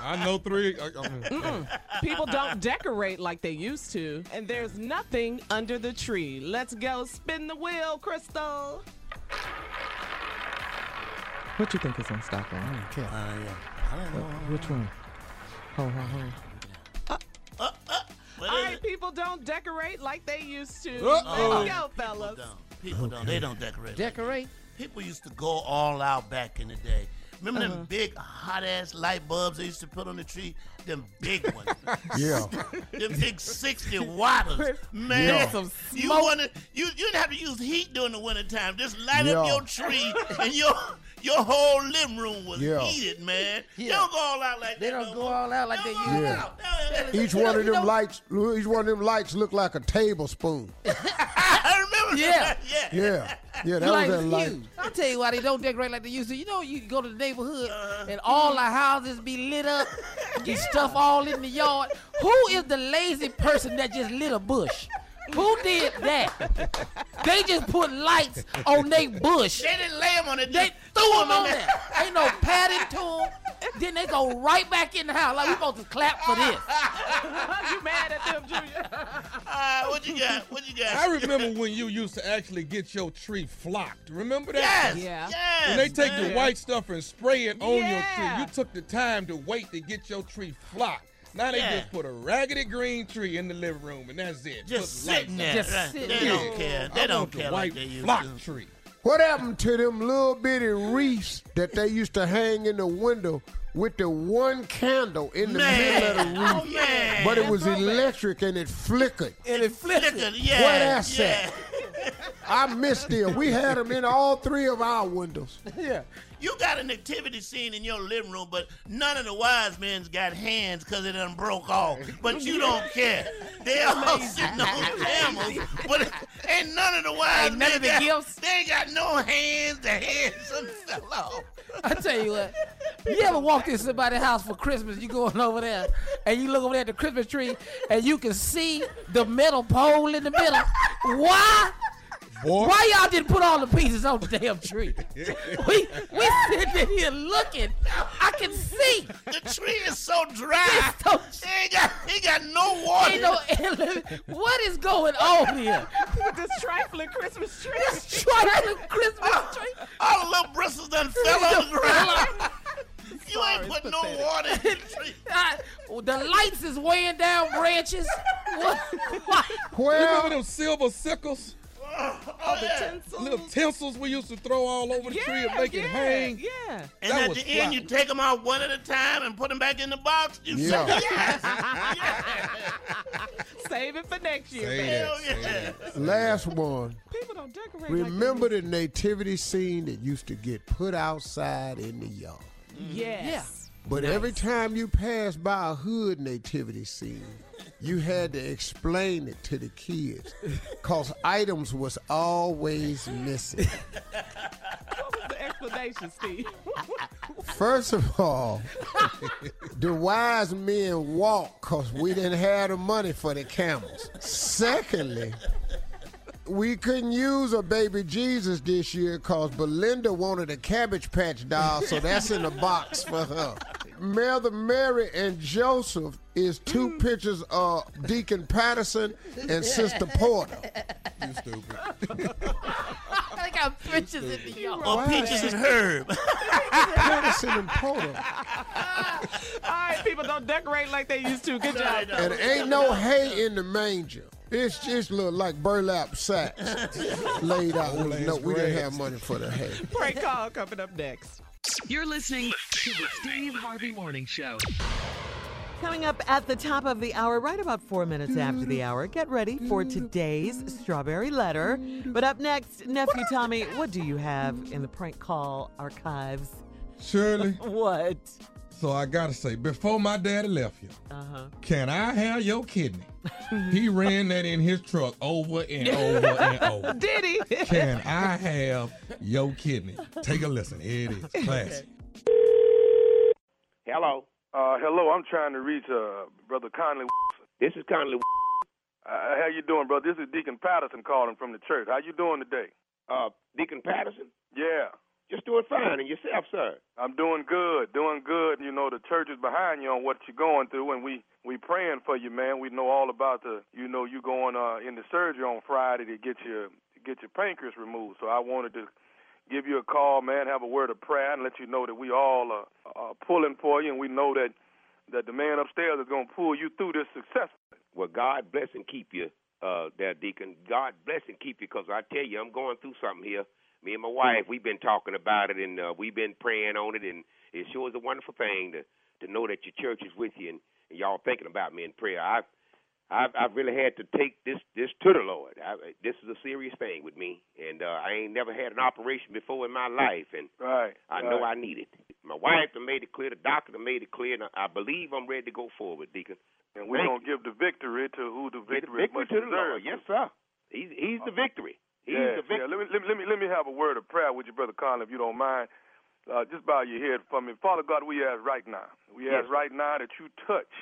I know three. I, I, People don't decorate like they used to. And there's nothing under the tree. Let's go spin the wheel, Crystal. What you think is in stock? I don't care. Uh, yeah. I don't know. Which one? Ho, ho, ho. Uh, uh, uh. What All is it? people don't decorate like they used to. Uh-oh. Let's go, People fellas. don't. People don't. They don't decorate. like Decorate. People used to go all out back in the day. Remember Uh-huh. them big hot ass light bulbs they used to put on the tree? Them big ones. Yeah. them big 60 watters. Man, Yeah. Some you wanna you you didn't have to use heat during the wintertime. Just light Yeah. up your tree and your your whole living room was Yeah. heated, man. They don't go all out like They that. don't no go more. all out like they Don't used go all Yeah. out. Each one of You them know- lights, each one of them lights look like a tablespoon. I remember Yeah. that. Yeah. Yeah, yeah, that like was that light. I'll tell you why they don't decorate like they used to. You know, you go to the neighborhood Uh-huh. and all the houses be lit up, get stuff all in the yard. Who is the lazy person that just lit a bush? Who did that? They just put lights on they bush. They didn't lay them on it. They threw them on there. Ain't no padding to them. Then they go right back in the house like we supposed to clap for this. you mad at them, Junior? Uh, what you got? What you got? I remember when you used to actually get your tree flocked. Remember that? Yes. Yeah. Yes. When they take man. the white stuff and spray it on your tree, you took the time to wait to get your tree flocked. Now they Yeah. just put a raggedy green tree in the living room and that's it. Just Put sitting there. Just right. sitting They there. don't care. They I don't want the white like they used flock to. tree. What happened to them little bitty wreaths that they used to hang in the window with the one candle in the Man. middle of the Oh, wreath? man. But it was electric and it flickered. And it flips Look it. at- yeah. What asset? yeah. I missed them. We had them in all three of our windows. Yeah. You got an nativity scene in your living room, but none of the wise men's got hands because it done broke off. But you don't care. They all sitting on camels, but ain't none of the wise Ain't men none of the got, gifts? They ain't got no hands. The hands done fell off. I tell you what, you ever walk in somebody's house for Christmas, you going over there, and you look over there at the Christmas tree, and you can see the metal pole in the middle. Why? Boy. Why y'all didn't put all the pieces on the damn tree? We we sitting here looking. I can see. The tree is so dry. It's so- He ain't got, he got no water. Ain't no element. What is going on here? With this trifling Christmas tree. Trying to Christmas tree. All the little bristles done fell on the ground. You ain't put no water in the tree. Uh, the lights is weighing down branches. What? Why? Remember Well, them silver sickles? Oh, the tinsel. Little tinsels we used to throw all over the tree and make it hang. Yeah. And That at the end, you take them out one at a time and put them back in the box. You Yeah. say yes. Save it for next year, Hell yeah. Last one. People don't decorate Remember the nativity scene that used to get put outside in the yard. like Yes. But every time you pass by a hood nativity scene, you had to explain it to the kids because items was always missing. What was the explanation, Steve? First of all, the wise men walked because we didn't have the money for the camels. Secondly, we couldn't use a baby Jesus this year because Belinda wanted a Cabbage Patch doll, so that's in the box for her. Mother Mary and Joseph is two mm. pictures of Deacon Patterson and Sister Porter. You stupid. I got pictures in the yard. Or peaches and herb. Patterson and Porter. All right, people don't decorate like they used to. Good job. And ain't no hay in the manger. It's just look like burlap sacks laid out. Old ass No, we didn't have money for the hay. Prank call coming up next. You're listening to the Steve Harvey Morning Show. Coming up at the top of the hour, right about four minutes after the hour, get ready for today's strawberry letter. But up next, nephew Tommy, what do you have in the prank call archives? Shirley, What? so I gotta say, before my daddy left you, Uh huh. can I have your kidney? he ran that in his truck over and over and over. Did he? Can I have your kidney? Take a listen. Here it is. Classic. Hello. Uh, hello. I'm trying to reach uh, Brother Conley. This is Conley. Uh, how you doing, brother? This is Deacon Patterson calling from the church. How you doing today? Uh, Deacon Patterson. Yeah. Just doing fine. And yourself, sir? I'm doing good, doing good. You know, the church is behind you on what you're going through, and we we praying for you, man. We know all about the, you know, you going uh, in the surgery on Friday to get your to get your pancreas removed. So I wanted to give you a call, man, have a word of prayer, and let you know that we all are, are pulling for you, and we know that that the man upstairs is going to pull you through this successfully. Well, God bless and keep you, uh, there, Deacon. God bless and keep you, because I tell you, I'm going through something here. Me and my wife, we've been talking about it, and uh, we've been praying on it, and it sure is a wonderful thing to to know that your church is with you and, and y'all thinking about me in prayer. I've I've, I've really had to take this this to the Lord. I, this is a serious thing with me, and uh, I ain't never had an operation before in my life, and Right. I know I need it. My wife done made it clear. The doctor done made it clear, and I believe I'm ready to go forward, Deacon. And we're going to give the victory to who the Get the victory, victory must to the deserve. Lord. Yes, sir. He's he's the victory. He's yeah, yeah. Let me, let me let me let me have a word of prayer with you, brother Conley, if you don't mind. Uh, just bow your head for me, Father God. We ask right now. We Yes, ask right now that you touch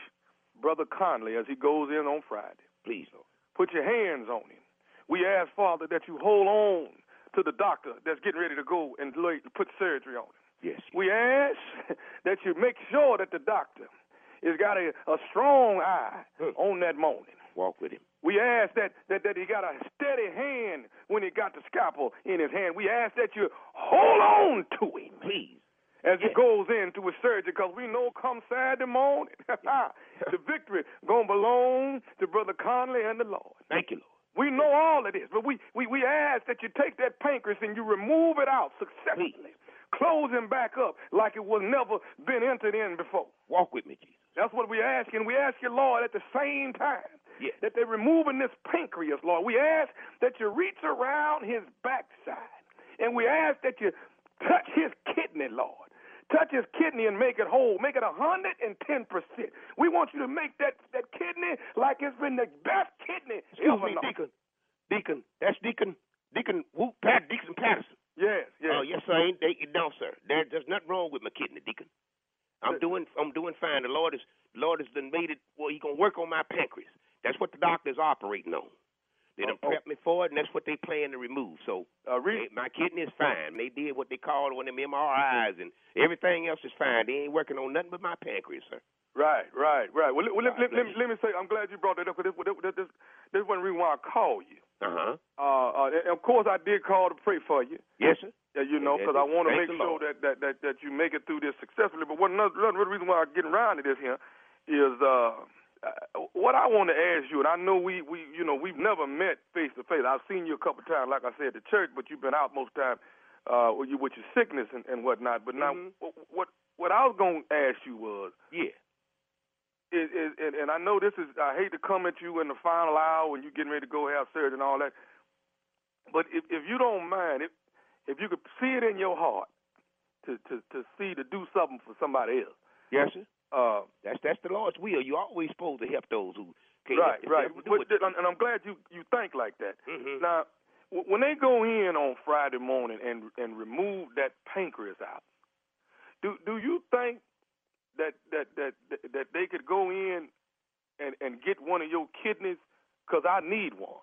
brother Conley as he goes in on Friday. Please, Lord. Put your hands on him. We ask, Father, that you hold on to the doctor that's getting ready to go and put surgery on him. Yes. We ask that you make sure that the doctor has got a, a strong eye on that morning. Walk with him. We ask that, that, that he got a steady hand when he got the scalpel in his hand. We ask that you hold on to him. Please. As he goes into his surgery, because we know come Saturday morning, the victory going to belong to Brother Conley and the Lord. Thank you, Lord. We know all of this, but we, we, we ask that you take that pancreas and you remove it out successfully. Close him back up like it was never been entered in before. Walk with me, Jesus. That's what we ask, and we ask you, Lord, at the same time That they're removing this pancreas, Lord. We ask that you reach around his backside, and we ask that you touch his kidney, Lord. Touch his kidney and make it whole. Make it a hundred and ten percent. We want you to make that, that kidney like it's been the best kidney Excuse ever me. Deacon. Deacon. That's Deacon. Deacon Whoop Pat Deacon Patterson. Yes, yes. Oh, yes, sir. Ain't they, no, sir. There, there's nothing wrong with my kidney, Deacon. I'm doing I'm doing fine. The Lord is the Lord has done made it well he gonna work on my pancreas. That's what the doctor's operating on. They done Oh, oh. prepped me for it and that's what they plan to remove. So Uh, re- they- my kidney is fine. They did what they called one of them MRIs and everything else is fine. They ain't working on nothing but my pancreas, sir. Right, right, right. Well, let, well, let, let, let, me- let me say, I'm glad you brought that up because this, this, this, this one reason why I called you. Uh-huh. Uh, uh, of course, I did call to pray for you. Yes, sir. Yeah, you know, because I want to make sure that, that, that, that you make it through this successfully. But one another, another reason why I'm getting around to this here is uh, uh, what I want to ask you, and I know we, we, you know, we've never met face to face. I've seen you a couple times, like I said, at the church, but you've been out most time uh, with, you, with your sickness and, and whatnot. But now, what, what what I was going to ask you was, Yeah. is, is and, and I know this is, I hate to come at you in the final hour when you're getting ready to go have surgery and all that, but if if you don't mind, if if you could see it in your heart to to to see to do something for somebody else. Yes, sir. Uh, That's that's the Lord's will. You're always supposed to help those who can't right, right. do Which- it. and I'm glad you you think like that. Mhm. Now, when they go in on Friday morning and and remove that pancreas out, do do you think that that that that, they could go in and and get one of your kidneys? Cause I need one.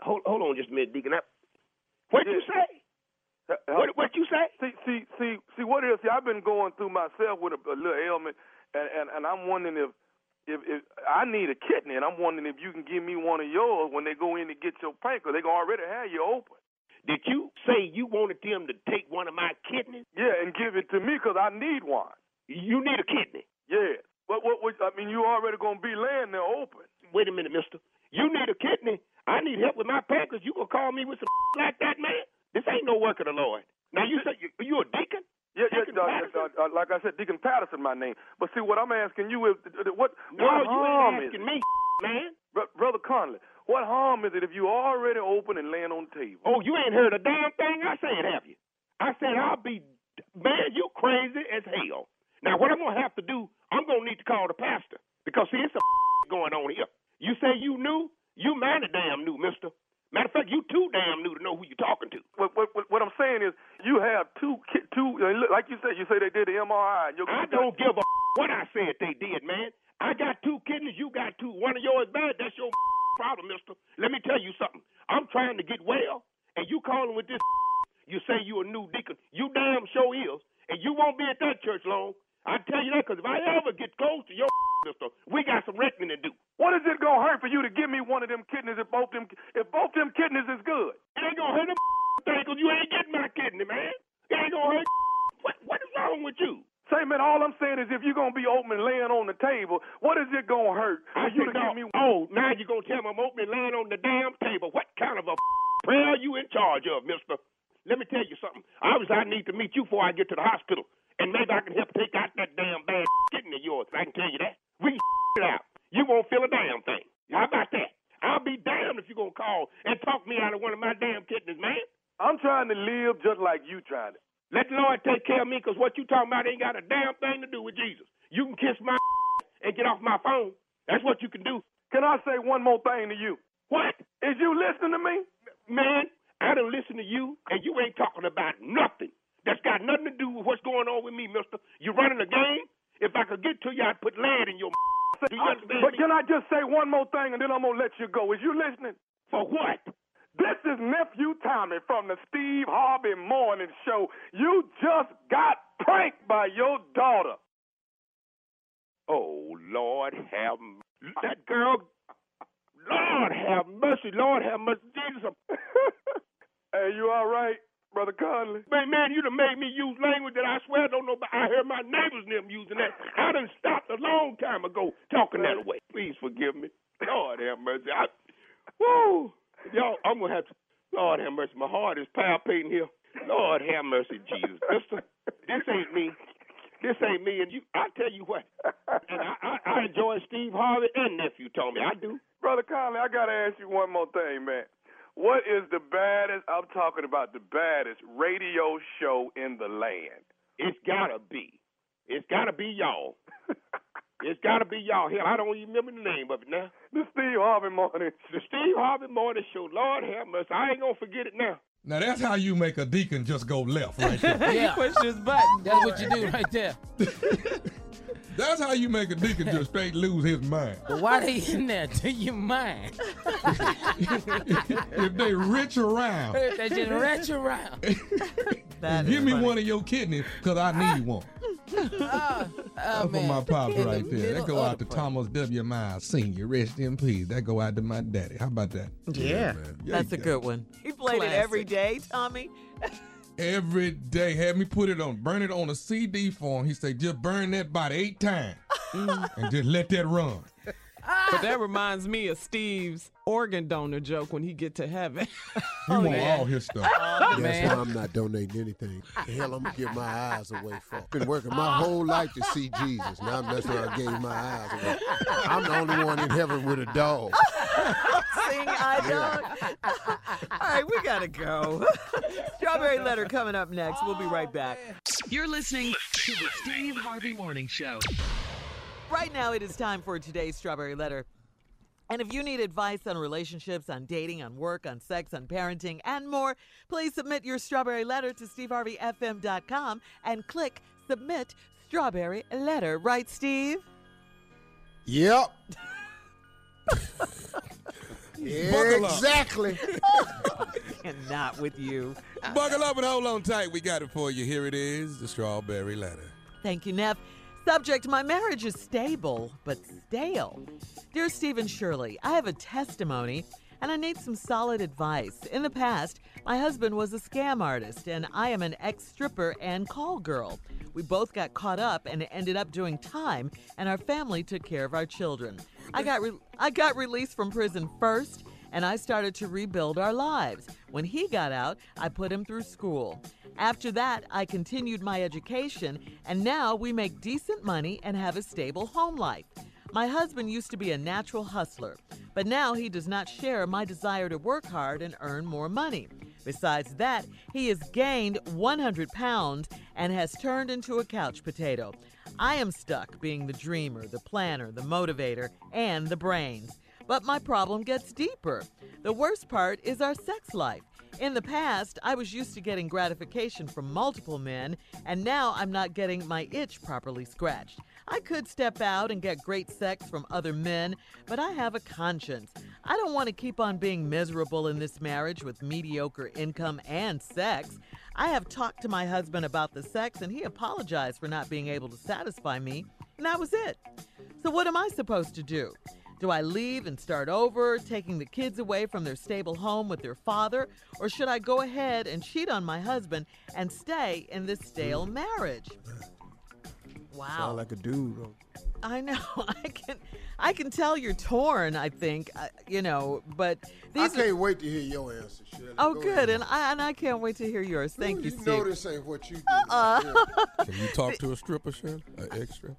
Hold hold on just a minute, Deacon. What you say? What what you say? See see see see what it is. See, I've been going through myself with a, a little ailment, and, and and I'm wondering if. If, if I need a kidney, and I'm wondering if you can give me one of yours when they go in to get your pancreas, they gonna already have you open. Did you say you wanted them to take one of my kidneys? Yeah, and give it to me because I need one. You need a kidney. Yeah. But what, what, I mean, you already going to be laying there open. Wait a minute, mister. You need a kidney. I need help with my pancreas. You gonna call me with some like that, man? This ain't no work of the Lord. Now you say you, you a deacon? Yeah, yeah, uh, uh, uh, like I said, Deacon Patterson, my name. But see, what I'm asking you is, what, No, what you harm ain't is asking it? me, man. Br- Brother Conley, what harm is it if you already open and laying on the table? Oh, you ain't heard a damn thing I said, have you? I said I'll be, man, you crazy as hell. Now what I'm gonna have to do, I'm gonna need to call the pastor because see, it's a going on here. You say you knew, you mighty damn knew, Mister. Matter of fact, you too damn new to know who you talking to. What, what, what, I'm saying is, you have two, two, like you said, you say they did the MRI. And your, I don't give a what I said they did, man. I got two kidneys, you got two. One of yours bad, that's your problem, mister. Let me tell you something. I'm trying to get well, and you calling with this you say you a new deacon. You damn sure is. And you won't be at that church long. I tell you that because if I ever get close to your we got some reckoning to do. What is it gonna hurt for you to give me one of them kidneys if both them if both them kidneys is good? It ain't gonna hurt a thing because you ain't getting my kidney, man. It ain't gonna hurt. What, what is wrong with you? Say, man, all I'm saying is if you're gonna be open and laying on the table, what is it gonna hurt for I you to no. give me Oh, now you're gonna tell me I'm opening laying on the damn table. What kind of a prayer are you in charge of, mister? Let me tell you something. Obviously, I need to meet you before I get to the hospital. And maybe I can help take out that damn bad kidney of yours. I can tell you that. We can it out. You won't feel a damn thing. How about that? I'll be damned if you're gonna call and talk me out of one of my damn kidneys, man. I'm trying to live just like you trying to. Let the Lord take care of me, because what you talking about ain't got a damn thing to do with Jesus. You can kiss my and get off my phone. That's what you can do. Can I say one more thing to you? What? Is you listening to me? Man, I don't listen to you, and you ain't talking about nothing. That's got nothing to do with what's going on with me, mister. You running a game? If I could get to you, I'd put lead in your Do you uh, understand But can I just say one more thing and then I'm gonna let you go? Is you listening? For what? This is nephew Tommy from the Steve Harvey Morning Show. You just got pranked by your daughter. Oh, Lord have that girl. Lord have mercy. Lord have mercy. Jesus. hey, you all right, Brother Conley? Man, man, you done made me use language that I swear I don't know. I heard my neighbors them using that. I done stopped a long time ago talking that way. Please forgive me. Lord have mercy. I, woo. Y'all, I'm going to have to. Lord have mercy. My heart is palpitating here. Lord have mercy, Jesus. Mister, this ain't me. This ain't me. And you, I tell you what. And I, I, I enjoy Steve Harvey and nephew Tommy. I do. Brother Conley, I gotta ask you one more thing, man. What is the baddest? I'm talking about the baddest radio show in the land. It's gotta be. It's gotta be y'all. it's gotta be y'all. Hell, I don't even remember the name of it now. The Steve Harvey Morning. The Steve Harvey Morning Show. Lord have mercy. I ain't gonna forget it now. Now that's how you make a deacon just go left right there. Yeah. Push this button. That's what you do right there. That's how you make a deacon just straight lose his mind. But why they in there? Do you mind? if they rich around, they just retch around. give me one of your kidneys because I need one. oh, oh That's for my pops In the right there. That go out the to Thomas W. Miles Senior. Rest in peace. That go out to my daddy. How about that? Yeah, man. that's a Yeah. good one. He played it every day, Tommy. Every day, had me put it on, burn it on a CD for him. He said, just burn that about eight times and just let that run. But that reminds me of Steve's organ donor joke when he get to heaven. Oh, he want all his stuff. Oh, that's why I'm not donating anything. The hell, I'm gonna get my eyes away from. Been working my whole life to see Jesus. Now that's why I gave my eyes away. I'm the only one in heaven with a dog. Sing I don't. All right, we gotta go. Strawberry letter coming up next. We'll be right back. You're listening to the Steve Harvey Morning Show. Right now, it is time for today's Strawberry Letter. And if you need advice on relationships, on dating, on work, on sex, on parenting, and more, please submit your Strawberry Letter to SteveHarveyFM.com and click Submit Strawberry Letter. Right, Steve? Yep. Buckle up. exactly. Cannot with you. Buckle up and hold on tight. We got it for you. Here it is the strawberry letter. Thank you, Neff. Subject My marriage is stable, but stale. Dear Stephen Shirley, I have a testimony and I need some solid advice. In the past, my husband was a scam artist and I am an ex stripper and call girl. We both got caught up and ended up doing time, and our family took care of our children. I got, re- I got released from prison first and I started to rebuild our lives. When he got out, I put him through school. After that, I continued my education, and now we make decent money and have a stable home life. My husband used to be a natural hustler, but now he does not share my desire to work hard and earn more money. Besides that, he has gained 100 pounds and has turned into a couch potato. I am stuck being the dreamer, the planner, the motivator, and the brains. But my problem gets deeper. The worst part is our sex life. In the past, I was used to getting gratification from multiple men, and now I'm not getting my itch properly scratched. I could step out and get great sex from other men, but I have a conscience. I don't want to keep on being miserable in this marriage with mediocre income and sex. I have talked to my husband about the sex, and he apologized for not being able to satisfy me, and that was it. So, what am I supposed to do? Do I leave and start over, taking the kids away from their stable home with their father? Or should I go ahead and cheat on my husband and stay in this stale marriage? Wow. Sound like a dude. I know. I can I can tell you're torn, I think, uh, you know, but I these are- can't wait to hear your answer, Shirley. Oh, Go good. ahead. And I and I can't wait to hear yours. Thank you, you Steve. know this ain't what you do. Uh-uh. Can you talk to a stripper, Shirley? An extra?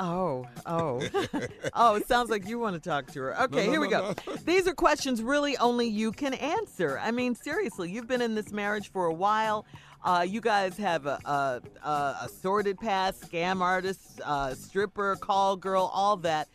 Oh, oh. oh, it sounds like you want to talk to her. Okay, no, here we no, go. These are questions really only you can answer. I mean, seriously, you've been in this marriage for a while. Uh, you guys have a, a, a, a sordid past, scam artist, uh, stripper, call girl, all that.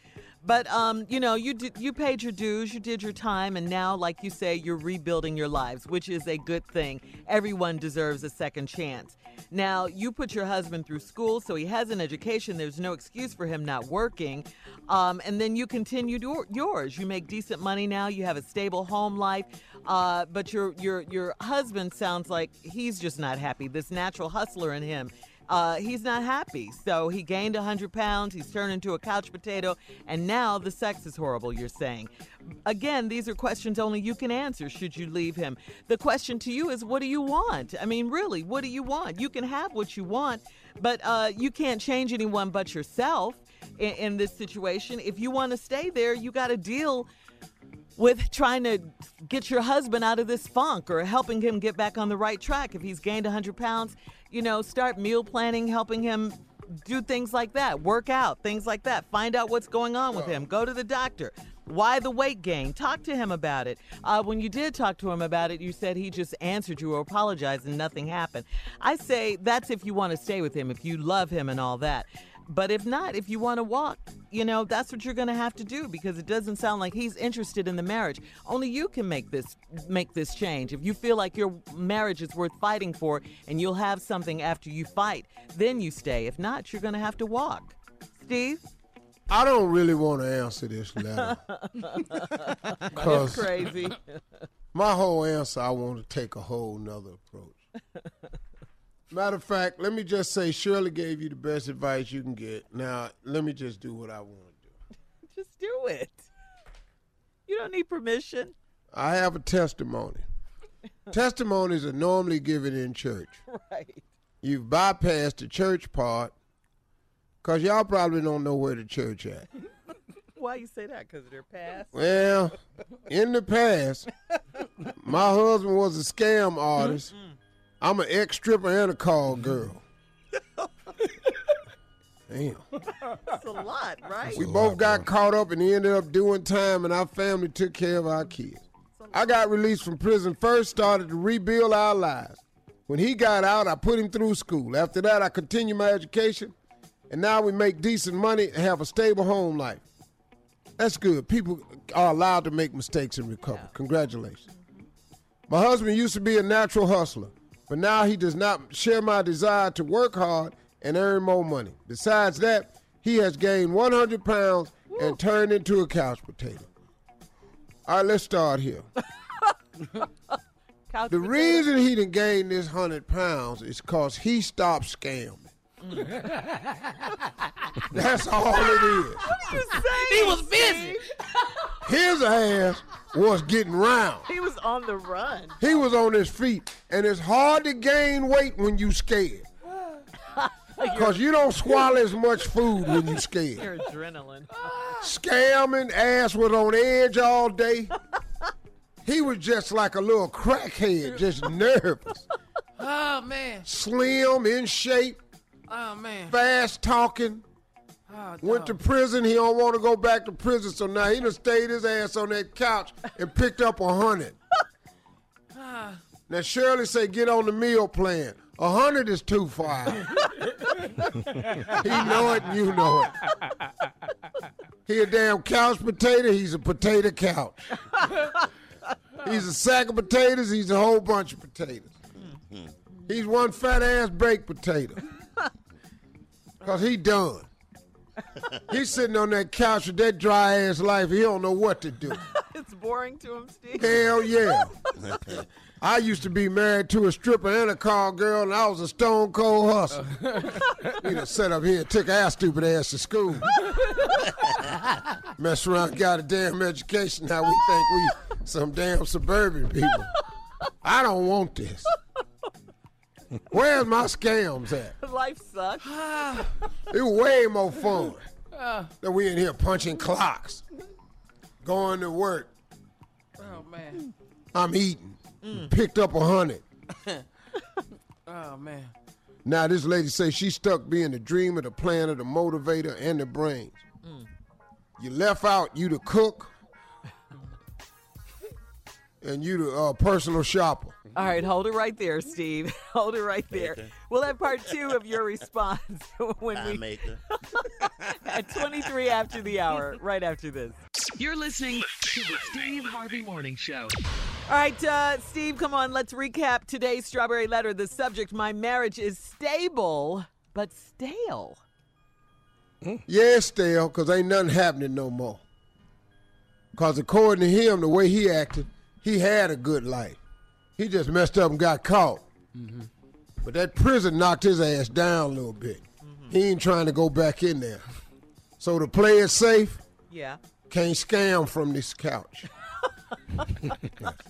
But um, you know, you did, you paid your dues, you did your time, and now, like you say, you're rebuilding your lives, which is a good thing. Everyone deserves a second chance. Now, you put your husband through school, so he has an education. There's no excuse for him not working. Um, and then you continued your, yours. You make decent money now. You have a stable home life. Uh, but your your your husband sounds like he's just not happy. This natural hustler in him. Uh, he's not happy. So he gained 100 pounds. He's turned into a couch potato. And now the sex is horrible, you're saying. Again, these are questions only you can answer should you leave him. The question to you is what do you want? I mean, really, what do you want? You can have what you want, but uh, you can't change anyone but yourself in, in this situation. If you want to stay there, you got to deal with trying to get your husband out of this funk or helping him get back on the right track. If he's gained 100 pounds, you know, start meal planning, helping him do things like that, work out, things like that. Find out what's going on with him. Go to the doctor. Why the weight gain? Talk to him about it. Uh, when you did talk to him about it, you said he just answered you or apologized and nothing happened. I say that's if you want to stay with him, if you love him and all that. But if not, if you want to walk, you know, that's what you're going to have to do because it doesn't sound like he's interested in the marriage. Only you can make this make this change. If you feel like your marriage is worth fighting for and you'll have something after you fight, then you stay. If not, you're going to have to walk. Steve? I don't really want to answer this letter. That's crazy. My whole answer, I want to take a whole nother approach. Matter of fact, let me just say Shirley gave you the best advice you can get. Now, let me just do what I want to do. Just do it. You don't need permission. I have a testimony. Testimonies are normally given in church. Right. You've bypassed the church part because y'all probably don't know where the church at. Why you say that? Because of their past? Well, in the past, my husband was a scam artist. I'm an ex stripper and a call girl. Damn. That's a lot, right? We both got caught up and ended up doing time, and our family took care of our kids. I got released from prison first, started to rebuild our lives. When he got out, I put him through school. After that, I continued my education, and now we make decent money and have a stable home life. That's good. People are allowed to make mistakes and recover. Congratulations. My husband used to be a natural hustler, but now he does not share my desire to work hard and earn more money. Besides that, he has gained 100 pounds and turned into a couch potato. All right, let's start here. The reason he done gained this 100 pounds is because he stopped scamming. That's all it is. He was busy. His ass was getting round. He was on the run. He was on his feet, and it's hard to gain weight when you scared. Because you don't swallow as much food when you scared. Your adrenaline. Scamming, ass was on edge all day. He was just like a little crackhead, just nervous. Oh man. Slim, in shape, Oh man. fast talking. Oh, Went to prison. He don't want to go back to prison, so now he done stayed his ass on that couch and picked up a hundred. Ah. Now Shirley say get on the meal plan. A hundred is too far. he know it, and you know it. He a damn couch potato. He's a potato couch. He's a sack of potatoes. He's a whole bunch of potatoes. He's one fat ass baked potato. Cause he done. He's sitting on that couch with that dry ass life. He don't know what to do. it's boring to him, Steve. Hell yeah. I used to be married to a stripper and a call girl, and I was a stone cold hustler. you know, sat up here and took our stupid ass to school. Mess around, got a damn education. Now we think we some damn suburban people. I don't want this. Where's my scams at? Life sucks. It was way more fun than we in here punching clocks, going to work. oh man. I'm eating. Mm. Picked up a hundred. Oh man. Now this lady say she stuck being the dreamer, the planner, the motivator, and the brains. Mm. You left out you the cook, and you the uh, personal shopper. All right, hold it right there, Steve. Hold it right there. We'll have part two of your response when Time we maker. at 23 after the hour, right after this. You're listening to the Steve Harvey Morning Show. All right, uh, Steve, come on. Let's recap today's strawberry letter. The subject: My marriage is stable but stale. Yeah, it's stale, cause ain't nothing happening no more. Cause according to him, the way he acted, he had a good life. He just messed up and got caught. Mm-hmm. But that prison knocked his ass down a little bit. Mm-hmm. He ain't trying to go back in there. So to play it safe, Yeah. can't scam from this couch.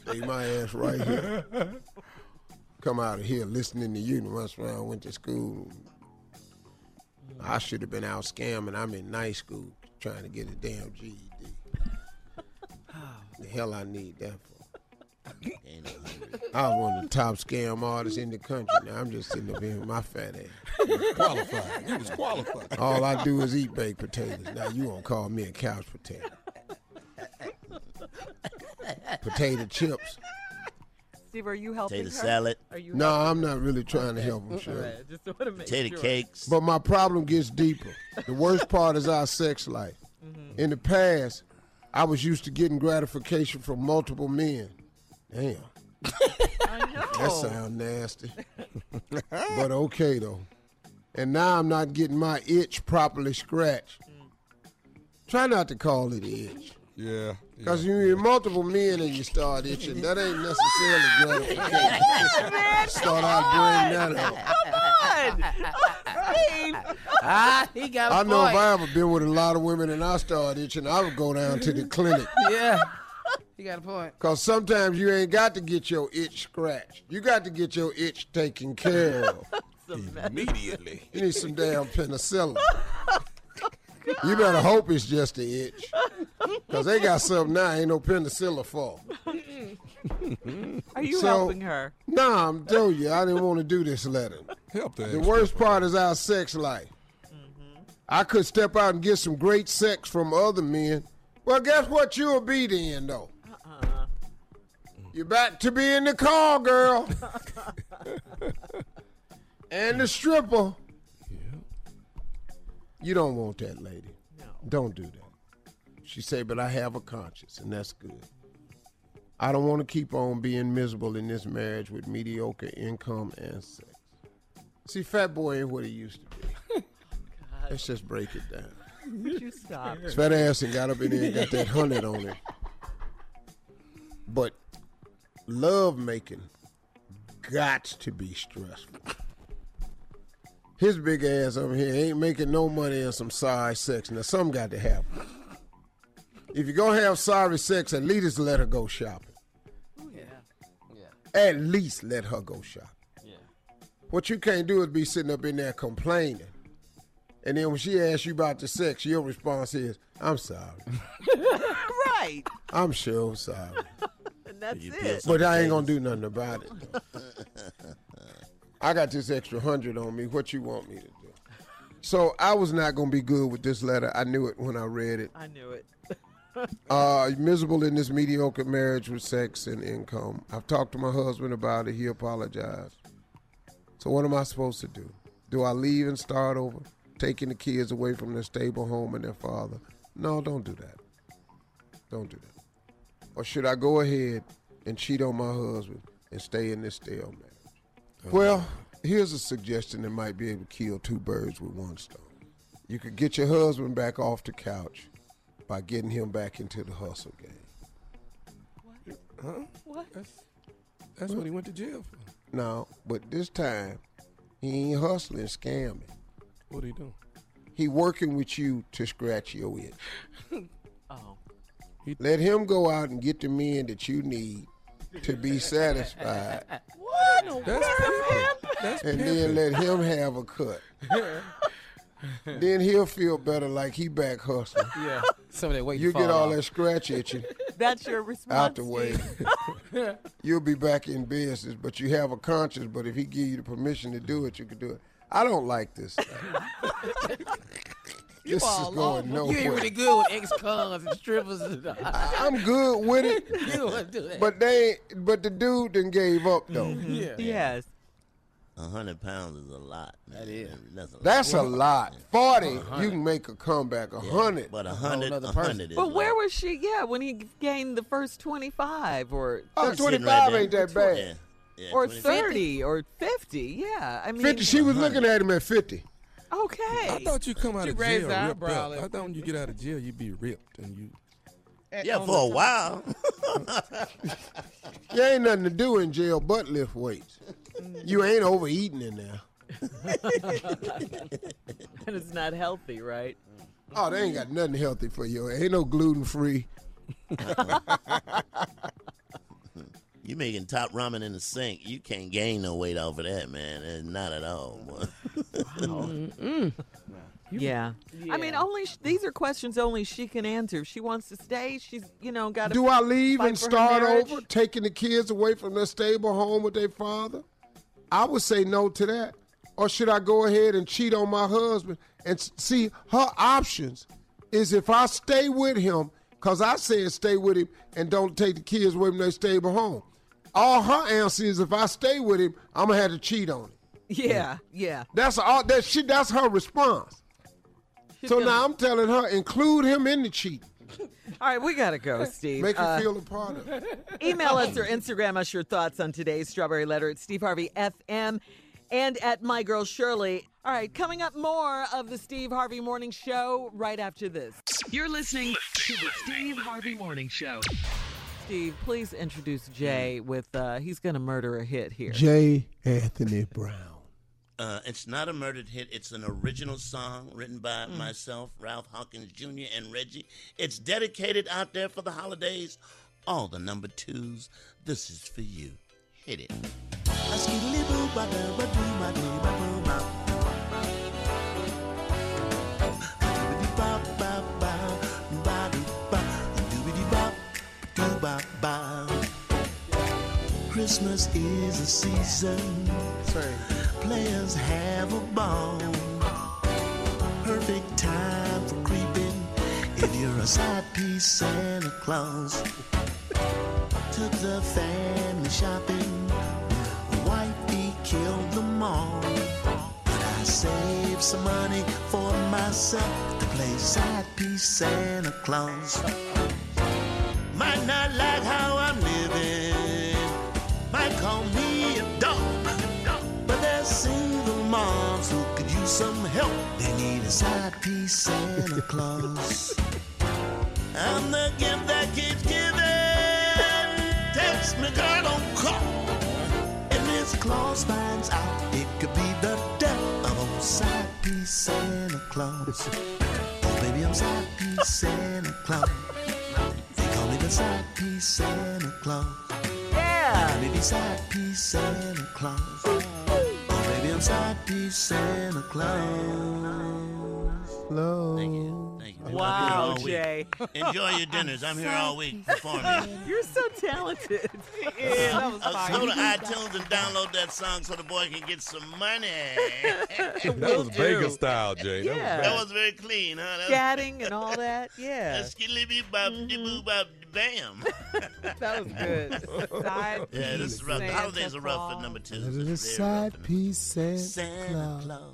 Stay my ass right here. Come out of here listening to you. Once when I went to school, I should have been out scamming. I'm in night school trying to get a damn GED. the hell I need that for? I was one of the top scam artists in the country. Now I'm just sitting up here with my fat ass. Qualified. He was qualified. All I do is eat baked potatoes. Now you won't call me a couch potato. Potato chips. Steve, are you helping Potato her? salad. Are you? No, helping? I'm not really trying to help him, sure. right, just want to make Potato sure. cakes. But my problem gets deeper. The worst part is our sex life. Mm-hmm. In the past, I was used to getting gratification from multiple men. Damn. I know. That sounds nasty. but okay though. And now I'm not getting my itch properly scratched. Try not to call it itch. Yeah. Because you're multiple men and you start itching. That ain't necessarily gratification. Start out bring that up. Steve. Ah, he got a I know point. if I ever been with a lot of women and I start itching, I would go down to the clinic. Yeah. He got a point. Because sometimes you ain't got to get your itch scratched. You got to get your itch taken care of. Immediately. You need some damn penicillin. You better hope it's just the itch. Because they got something now ain't no penicillin for. Are you So- helping her? Nah, I'm telling you, I didn't want to do this letter. Help the The worst part is our sex life. I could step out and get some great sex from other men. Well, guess what you'll be then, though? You're back to being the call girl. and the stripper. You don't want that lady. No. Don't do that. She said, but I have a conscience, and that's good. I don't want to keep on being miserable in this marriage with mediocre income and sex. See, fat boy ain't what he used to be. Oh, Let's just break it down. Would you stop? His fat ass and got up in there and got that hundred on it. But love making got to be stressful. His big ass over here ain't making no money in some sorry sex. Now, some got to happen. If you're going to have sorry sex, at least let her go shopping. Oh, at least let her go shopping. What you can't do is be sitting up in there complaining. And then when she asks you about the sex, your response is, I'm sorry. right. I'm sure sorry. And that's it. But I ain't gonna do nothing about it. I got this extra hundred on me. What you want me to do? So I was not gonna be good with this letter. I knew it when I read it. I knew it. Uh, miserable in this mediocre marriage with sex and income. I've talked to my husband about it. He apologized. So what am I supposed to do? Do I leave and start over, taking the kids away from their stable home and their father? No, don't do that. Don't do that. Or should I go ahead and cheat on my husband and stay in this stale marriage? Uh, well, here's a suggestion that might be able to kill two birds with one stone. You could get your husband back off the couch by getting him back into the hustle game. Huh? What? That's, that's what he went to jail for. No, but this time he ain't hustling, scamming. What he doing? He working with you to scratch your itch. Oh. Let him go out and get the men that you need to be satisfied, What? That's pimping. That's and pimping. then let him have a cut. then he'll feel better like he back hustling. Yeah. Some of that weight You get all off. that scratch itching That's your response. out the way. You'll be back in business, but you have a conscience. But if he give you the permission to do it, you can do it. I don't like this. This is going over. nowhere. You ain't really good with ex-cons and strippers. And I'm good with it, you don't want to do that. but they, but the dude then gave up though. Mm-hmm. yeah. Yes. A hundred pounds is a lot. Man. That is. That's a lot. That's a lot. Forty, you can make a comeback. A hundred, But a hundred, nother a hundred is. But where was she? Yeah, when he gained the first 25 or oh, I'm twenty-five right ain't that bad. Yeah. Yeah, or 25. 30 or 50. Yeah. I mean, Fifty. She was looking at him at fifty. Okay. I thought you come out She of raised jail the ripped eyebrow up. and- I thought when you get out of jail, you'd be ripped and you. Yeah, for a while. You ain't nothing to do in jail but lift weights. You ain't overeating in there. and it's not healthy, right? Oh, they ain't got nothing healthy for you. Ain't no gluten free. you making top ramen in the sink. You can't gain no weight off of that, man. Not at all. Boy. Yeah. I mean, only sh- these are questions only she can answer. If she wants to stay, she's you know got to. Do I leave and start over, taking the kids away from their stable home with their father? I would say no to that. Or should I go ahead and cheat on my husband? And s- see, her options is if I stay with him, because I said stay with him and don't take the kids away from their stable home. All her answer is if I stay with him, I'm going to have to cheat on him. Yeah, yeah. That's all that she that's her response. She's so gonna- now I'm telling her, include him in the cheat. All right, we gotta go, Steve. Make her Uh, feel a part of it. Email us or Instagram us your thoughts on today's Strawberry Letter at Steve Harvey FM and at My Girl Shirley. All right, coming up more of the Steve Harvey Morning Show right after this. You're listening to the Steve Harvey Morning Show. Steve, please introduce Jay with uh, he's gonna murder a hit here. J. Anthony Brown. Uh, it's not a murdered hit. It's an original song written by mm. myself, Ralph Hawkins Jr., and Reggie. It's dedicated out there for the holidays. All the number twos. This is for you. Hit it. Christmas is a season. Sorry Players have a ball. Perfect time for creeping if you're a side piece Santa Claus. Took the family shopping. Wifey killed them all. But I saved some money for myself to play side piece Santa Claus. Might not like how some help. They need a side piece Santa Claus. I'm the gift that keeps giving. Text me, girl, don't call. And Miss Claus finds out it could be the death of old side piece Santa Claus. Oh, baby, I'm side piece Santa Claus. They call me the side piece Santa Claus. Yeah. Baby, side piece Santa Claus. Oh, baby, I'm side Santa Claus. Hello. Thank you. Thank you. Wow, here all week. Jay. Enjoy your dinners. I'm here all week performing. You're so talented. Yeah, that was Uh, fine. go to iTunes and download that song so the boy can get some money. That was Vegas style, Jay. That was Yeah. That was very clean, huh? That Chatting and all that. Yeah. Was skilly bop boo bop bam. That was good. Side Yeah, this is rough. The Santa holidays are rough for number two. That is a side piece Santa, Santa Claus. Claus.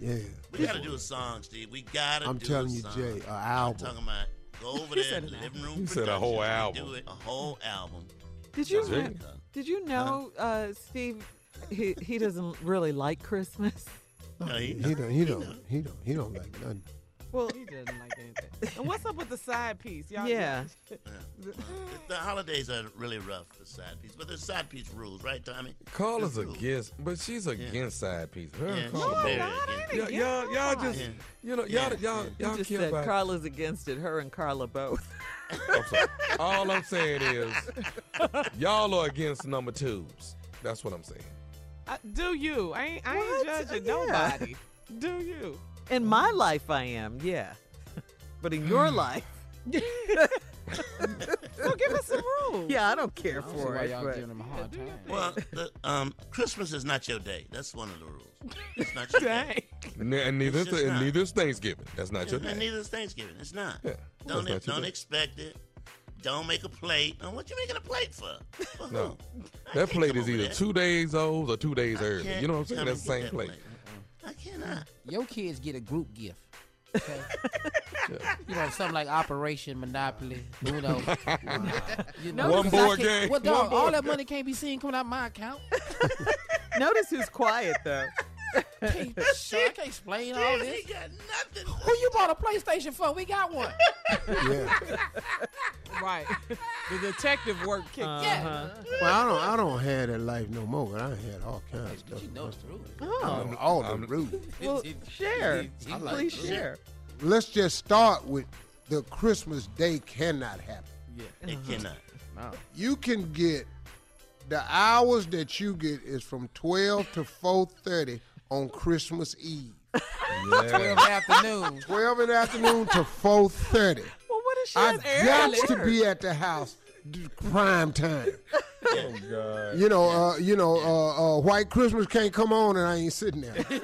Yeah. We gotta do a song, Steve. We gotta I'm do telling a you, song. Jay, a I'm album. talking about go over there to the living room. He said a whole album. Do it, a whole album. Did you Santa know, did you know uh, Steve he, he doesn't really like Christmas? No, he, He don't. He don't. He don't. He don't like nothing. Well, He doesn't like anything. And what's up with the side piece? Y'all Yeah. the, the holidays are really rough for side piece, but there's side piece rules, right, Tommy? Carla's There's rules. against, but she's against side piece. Her and Yeah, Carla she's very both- against. Y'all, y'all, y'all just, Yeah. you know, y'all, Yeah. y'all, He y'all just care said about. Carla's against it. Her and Carla both. I'm sorry. All I'm saying is, y'all are against number twos. That's what I'm saying. I, do you? I ain't, I ain't What? judging Yeah. nobody. Do you? In my life, I am. Yeah. But in your life, So give us some rules. yeah, I don't care I don't for it. y'all but- giving him a hard time. Well, the, um, Christmas is not your day. That's one of the rules. It's not your day. Dang. N- And neither, It's just and not. neither is Thanksgiving. That's not your And day. neither is Thanksgiving. It's not. Yeah, Don't not your don't day. expect it. Don't make a plate. Oh, what you making a plate for? For No. who? I That can't plate come is over either there. two days old or two days I early. can't You know what I'm saying? come That's the and same get plate. that I cannot. Your kids get a group gift. Okay? You know, something like Operation Monopoly, Uno. you know, One 'cause I board can't- game. Well, One dog, all board that money can't be seen coming out my account. Notice who's quiet though. Can't, shit, I can't explain all He this. got nothing. Who you bought a PlayStation for? We got one. Yeah. Right. The detective work kicked Uh-huh. Yeah. Well, I don't. I don't have that life no more. But I had all kinds of stuff. You know it's true. Oh, all the I'm- rules. well, share. I like Please it. share. Let's just start with the Christmas day cannot happen. It cannot. You can get the hours that you get is from 12 to 4:30 on Christmas Eve. Twelve afternoon. 12 in the afternoon to 4:30. Well, what is she I at got to be at the house prime time. Oh, God. You know, uh, you know, uh, uh, White Christmas can't come on and I ain't sitting there.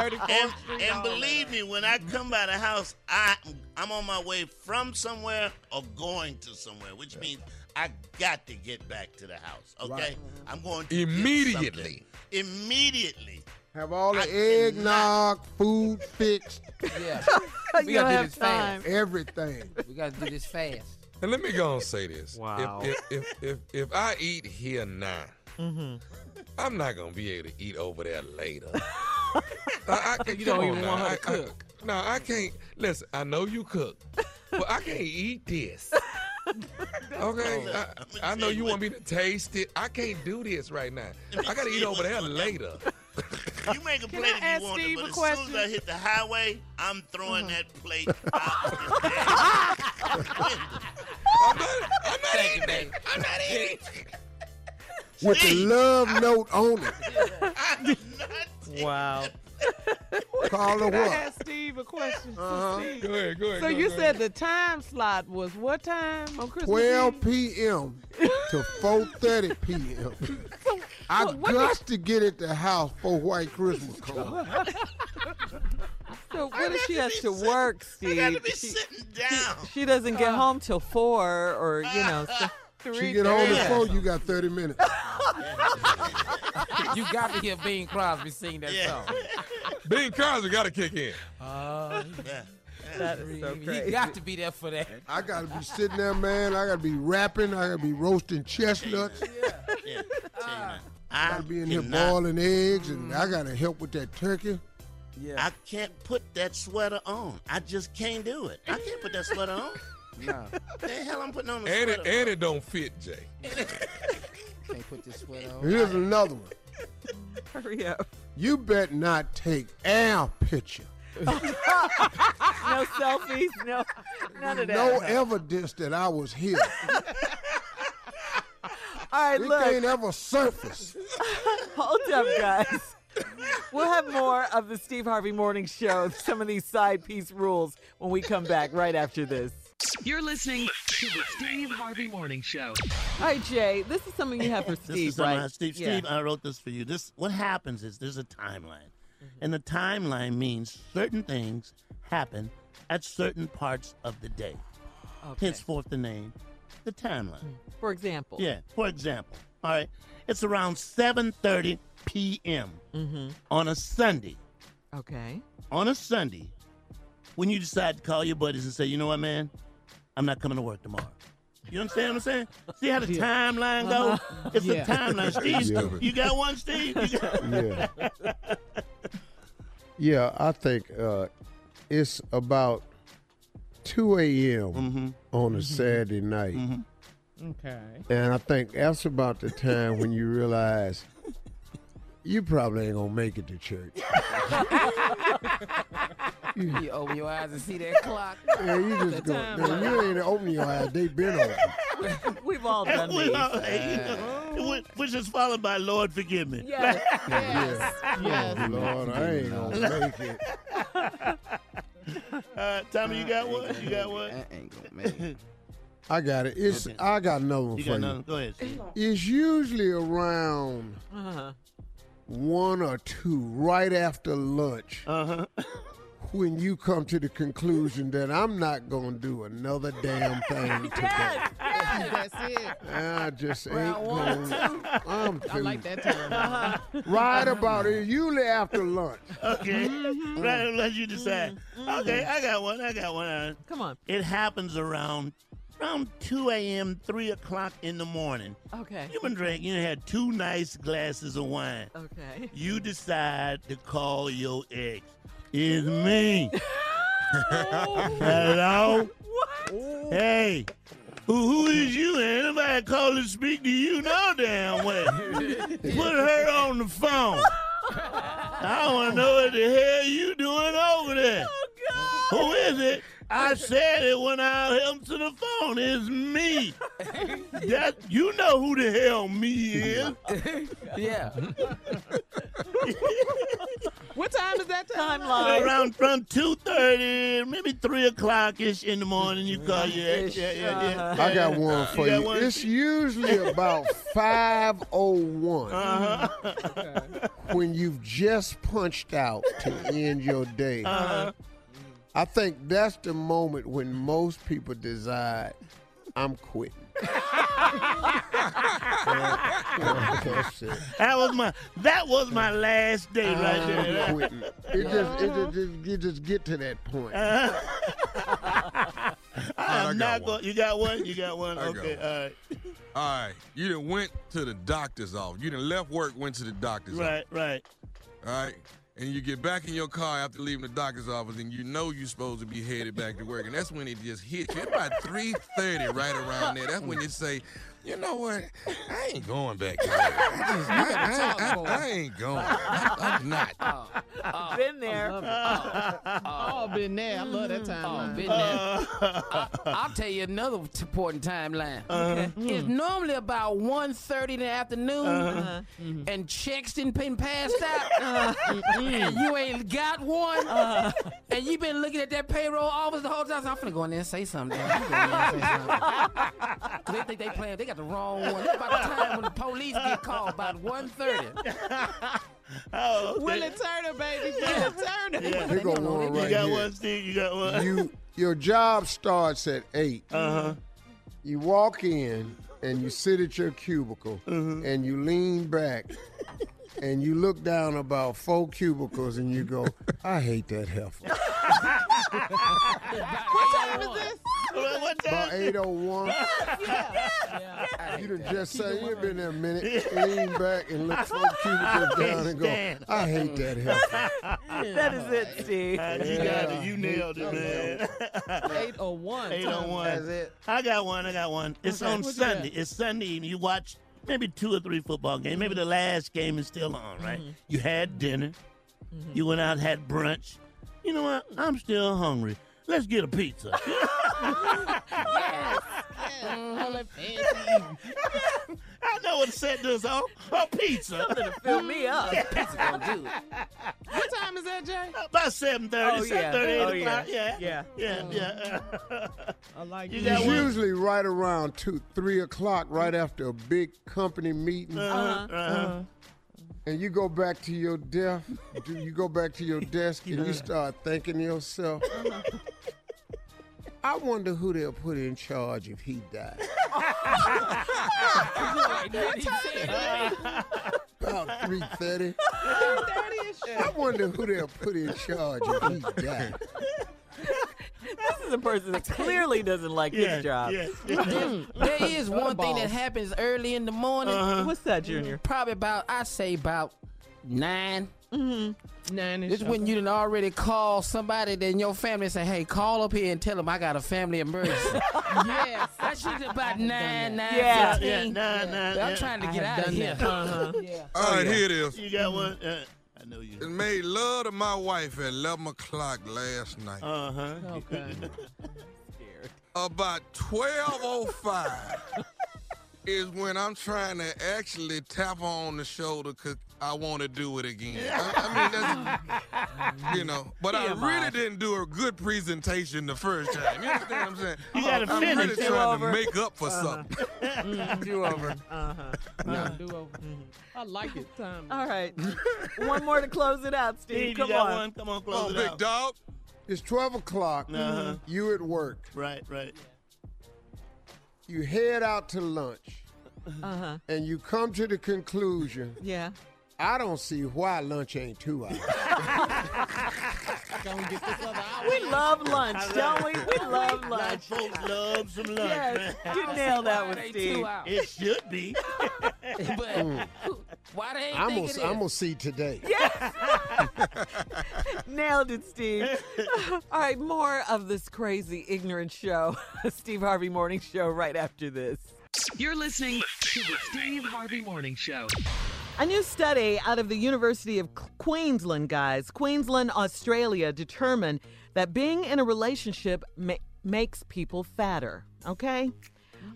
And, and, and believe me, when I come by the house, I I'm on my way from somewhere or going to somewhere, which means I got to get back to the house. Okay, Right. I'm going to Immediately. something. Immediately. Have all the I eggnog, food fixed, Yeah. We don't gotta do have this fast. everything. We got to do this fast. And let me go and say this. Wow. If, if, if, if, if I eat here now, mm-hmm. I'm not going to be able to eat over there later. I, I, You don't even now. want her to I- cook. no, I can't. Listen, I know you cook, but I can't eat this. Okay, I, I know you want me to taste it. I can't do this right now. I got to eat over there later. You make a Can plate I if ask you want Steve it, a but as soon as? I hit the highway, I'm throwing Uh-huh. that plate out the I'm not, I'm not eating it. I'm not eating it. With the love note on it. I'm not Wow. Caller Can I what? ask Steve a question? So Uh-huh. Steve- Go ahead, go ahead. So go, you go said ahead. the time slot was what time on Christmas 12 p.m. to 4:30 p.m. I what got to get at the house for White Christmas comes. So what if she has to work, Steve? I gotta be she, sitting down. she doesn't get home till four, or you know, so three. She get home thirty. at four, you got 30 minutes. you got to hear Bing Crosby sing that song. Bing Crosby got to kick in. Uh, That is so he got to be there for that. I got to be sitting there, man. I got to be rapping. I got to be roasting chestnuts. Yeah. I I got to be in here boiling eggs, and I got to help with that turkey. Yeah. I can't put that sweater on. I just can't do it. I can't put that sweater on. No, the hell I'm putting on the And sweater? it, and it don't fit, Jay. can't put this sweater on. Here's another one. Hurry up. You bet not take our picture. no selfies. No, none of that. No evidence that I was here. All right, It look. ain't ever surfaced. Hold up, guys. We'll have more of the Steve Harvey Morning Show, some of these side piece rules when we come back right after this. You're listening to the Steve Harvey Morning Show. All right, Jay, this is something you have for This Steve, is something right? I- Steve, Yeah. Steve, I wrote this for you. This what happens is there's a timeline, Mm-hmm. and the timeline means certain things happen at certain parts of the day. Okay. Henceforth, the name, the timeline. For example. Yeah. For example, all right, it's around 7:30 p.m. Mm-hmm. on a Sunday. Okay. On a Sunday, when you decide to call your buddies and say, you know what, man, I'm not coming to work tomorrow. You understand what I'm saying? See how the timeline goes? Uh-huh. It's Yeah. a timeline. Steve, Yeah. you got one, Steve? You got- Yeah. Yeah, I think uh, it's about 2 a.m. Mm-hmm. on a Saturday night. Okay. And I think that's about the time when you realize you probably ain't gonna make it to church. You open your eyes and see that clock. Yeah, you just go. time man, you ain't open your eyes; they been open. We've all done We these. all- hey, you know, which- which is followed by Lord forgive me. Yes. Yes. Yes. Oh, Lord, I ain't gonna make it. Uh, Tommy, you got one? You got one? That ain't gonna make it. I got it. It's Okay. I got another one You for got you. another? Go ahead. It's usually around Uh-huh. one or two, right after lunch, Uh-huh. When you come to the conclusion that I'm not gonna do another damn thing today. Yes. That's it. I just ain't Round one, going. I'm I like that term. Uh-huh. Right about it. Usually after lunch. Okay. Mm-hmm. Right, let you decide. Okay, I got one. I got one. Come on. It happens around around 2 a.m., 3 o'clock in the morning. Okay. You've been drinking. You had two nice glasses of wine. Okay. You decide to call your ex. It's me. Hello? What? Hey. Who, who is you? Ain't nobody call to speak to you no damn way. Put her on the phone. I want to know what the hell you doing over there. Oh, who is it? I said it when I answered the phone. It's me. That you know who the hell me is. Yeah. What time is that time? Timeline. Around from two thirty, maybe three o'clock ish in the morning, you call your ex. Yeah, yeah, yeah. Uh-huh. I got one for got you. one? It's usually about 501 Uh-huh. when you've just punched out to end your day. Uh-huh. I think that's the moment when most people decide, I'm quitting. That was my that was my last day right I'm there. quitting. It just, it just, just, you just get to that point. Uh-huh. I I'm got not one. going. You got one. You got one. I got okay. one. All right. All right, you done went to the doctor's office. You done left work, went to the doctor's office. Right. Right. office. All right, and you get back in your car after leaving the doctor's office, and you know you're supposed to be headed back to work, and that's when it just hits you. It's about three thirty, right around there. That's when you say, you know what? I ain't going back to work. I, just, I, I- I- I ain't going. I, am not. Oh, oh. I've been there. Oh, oh. been there. I love that time. Oh, been been there. I, I'll tell you another important timeline. Okay. It's normally about 1.30 in the afternoon, Uh-huh. uh-huh. and mm-hmm. checks didn't been passed out, and you ain't got one, and you been looking at that payroll office the whole time. So I'm finna go in there and say something. I'm gonna go in there and say something. 'Cause they think they playing. They got the wrong one. It's about the time when the police get called, about 1.30. Oh, okay. Willie Turner, baby. Willie Turner. Yeah. Here go one You got here. one, Steve. You got one. You your job starts at eight. Uh-huh. You walk in and you sit at your cubicle Mm-hmm. and you lean back and you look down about four cubicles and you go, I hate that heifer. What time is this? What, what time? About 801. You done just say you've been there a minute, lean back and look four cubicles down and go. I hate that heifer. That is it, Steve. You got it. You nailed it, man. 801. 801. That's it. I got one. I got one. It's Okay. on Sunday. It's Sunday evening. You watch maybe two or three football games. Maybe the last game is still on, right? Mm-hmm. You had dinner. You went out had brunch. You know what? I'm still hungry. Let's get a pizza. I know what set this on. A pizza. Something to fill me up. Pizza gonna do it. What time is that, Jay? About 7.30, Oh, yeah. 7.30, 8 Oh, o'clock. yeah. Yeah. Yeah. Yeah, yeah. I like You it. got It's usually right around two, three o'clock, right after a big company meeting. Uh-huh. Uh-huh. and you go back to your desk, you go back to your desk, and you start thinking to yourself, I wonder who they'll put in charge if he died. About three thirty. I wonder who they'll put in charge if he died. This is a person that clearly doesn't like Yeah, his job. yeah. there is one thing that happens early in the morning. Uh-huh. What's that, Junior? Probably about, I say about nine. Nine This is when you done already call somebody in your family and say, hey, call up here and tell them I got a family emergency. Yes. That's usually about nine, nine, Yeah. fifteen. Yeah, nah, nah, I'm yeah. trying to I get out of here. Uh-huh. Yeah. All right, here it is. You got one? Uh, I know you. It made love to my wife at 11 o'clock last night. Uh-huh. Okay. About 12.05 is when I'm trying to actually tap her on the shoulder because I want to do it again. I, I mean, that's, you know, but I TMI. really didn't do a good presentation the first time. You understand what I'm saying? You gotta finish. I'm really trying over. to make up for something. Do over. Uh-huh. No, do over. I like it. Time. All right. One more to close it out, Steve. Steve, Come on. one? Come on, Come close on, it big out. dog. It's 12 o'clock. Uh-huh. You at work. Right, right. You head out to lunch, Uh-huh. and you come to the conclusion, Yeah. I don't see why lunch ain't two hours. Gonna get this other hour. We love lunch, don't we? We love Black lunch. folks love some lunch, Yes, man. you nailed that one, Steve. two hours. It should be. But mm. why they ain't I'm think gonna, it is? I'm gonna see today. Nailed it, Steve. All right, more of this crazy, ignorant show. Steve Harvey Morning Show right after this. You're listening to the Steve Harvey Morning Show. A new study out of the University of Queensland, guys, Queensland, Australia, determined that being in a relationship ma- makes people fatter. Okay?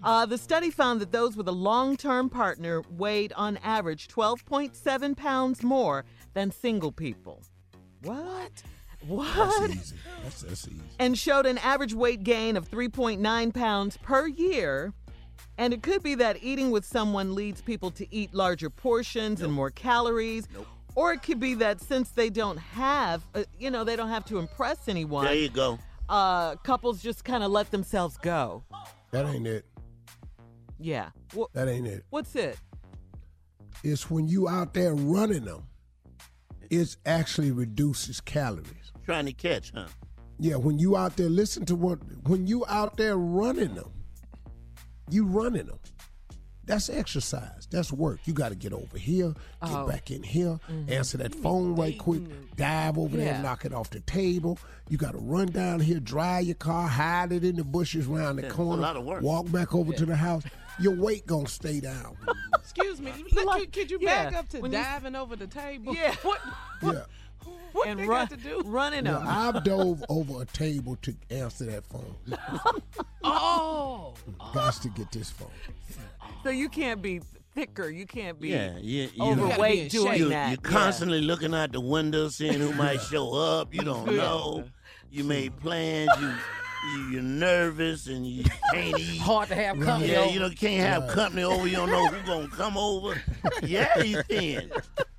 Uh, the study found that those with a long term partner weighed on average 12.7 pounds more than single people. What? What? That's easy. That's, that's easy. and showed an average weight gain of 3.9 pounds per year. And it could be that eating with someone leads people to eat larger portions and more calories. Or it could be that since they don't have, uh, you know, they don't have to impress anyone. There you go. Uh, couples just kind of let themselves go. That ain't it. Yeah. Wha- That ain't it. what's it? It's when you out there running them. It actually reduces calories. Trying to catch, huh? Yeah, when you out there, listen to what. When you out there running them, you running them. That's exercise. That's work. You got to get over here, get Oh. back in here, mm-hmm. answer that phone right quick, mm-hmm. dive over there, knock it off the table. You got to run down here, dry your car, hide it in the bushes around the Yeah, it's a corner, lot of work. walk back over to the house. Your weight gonna stay down. Excuse me. Look, Like, could, could you yeah, back up to when you- diving over the table? Yeah. What? What? Yeah. What and run, to do? running Now, them. I've dove over a table to answer that phone. Oh. Got to get this phone. So you can't be thicker. You can't be Yeah, yeah, you overweight doing you, that. You're Yeah. constantly looking out the window, seeing who might show up. You don't know. You made plans. You, you you're nervous and you can't eat. Hard to have company Yeah, over. you know, can't have Right. company over. You don't know who's gonna come over. Yeah, you thin.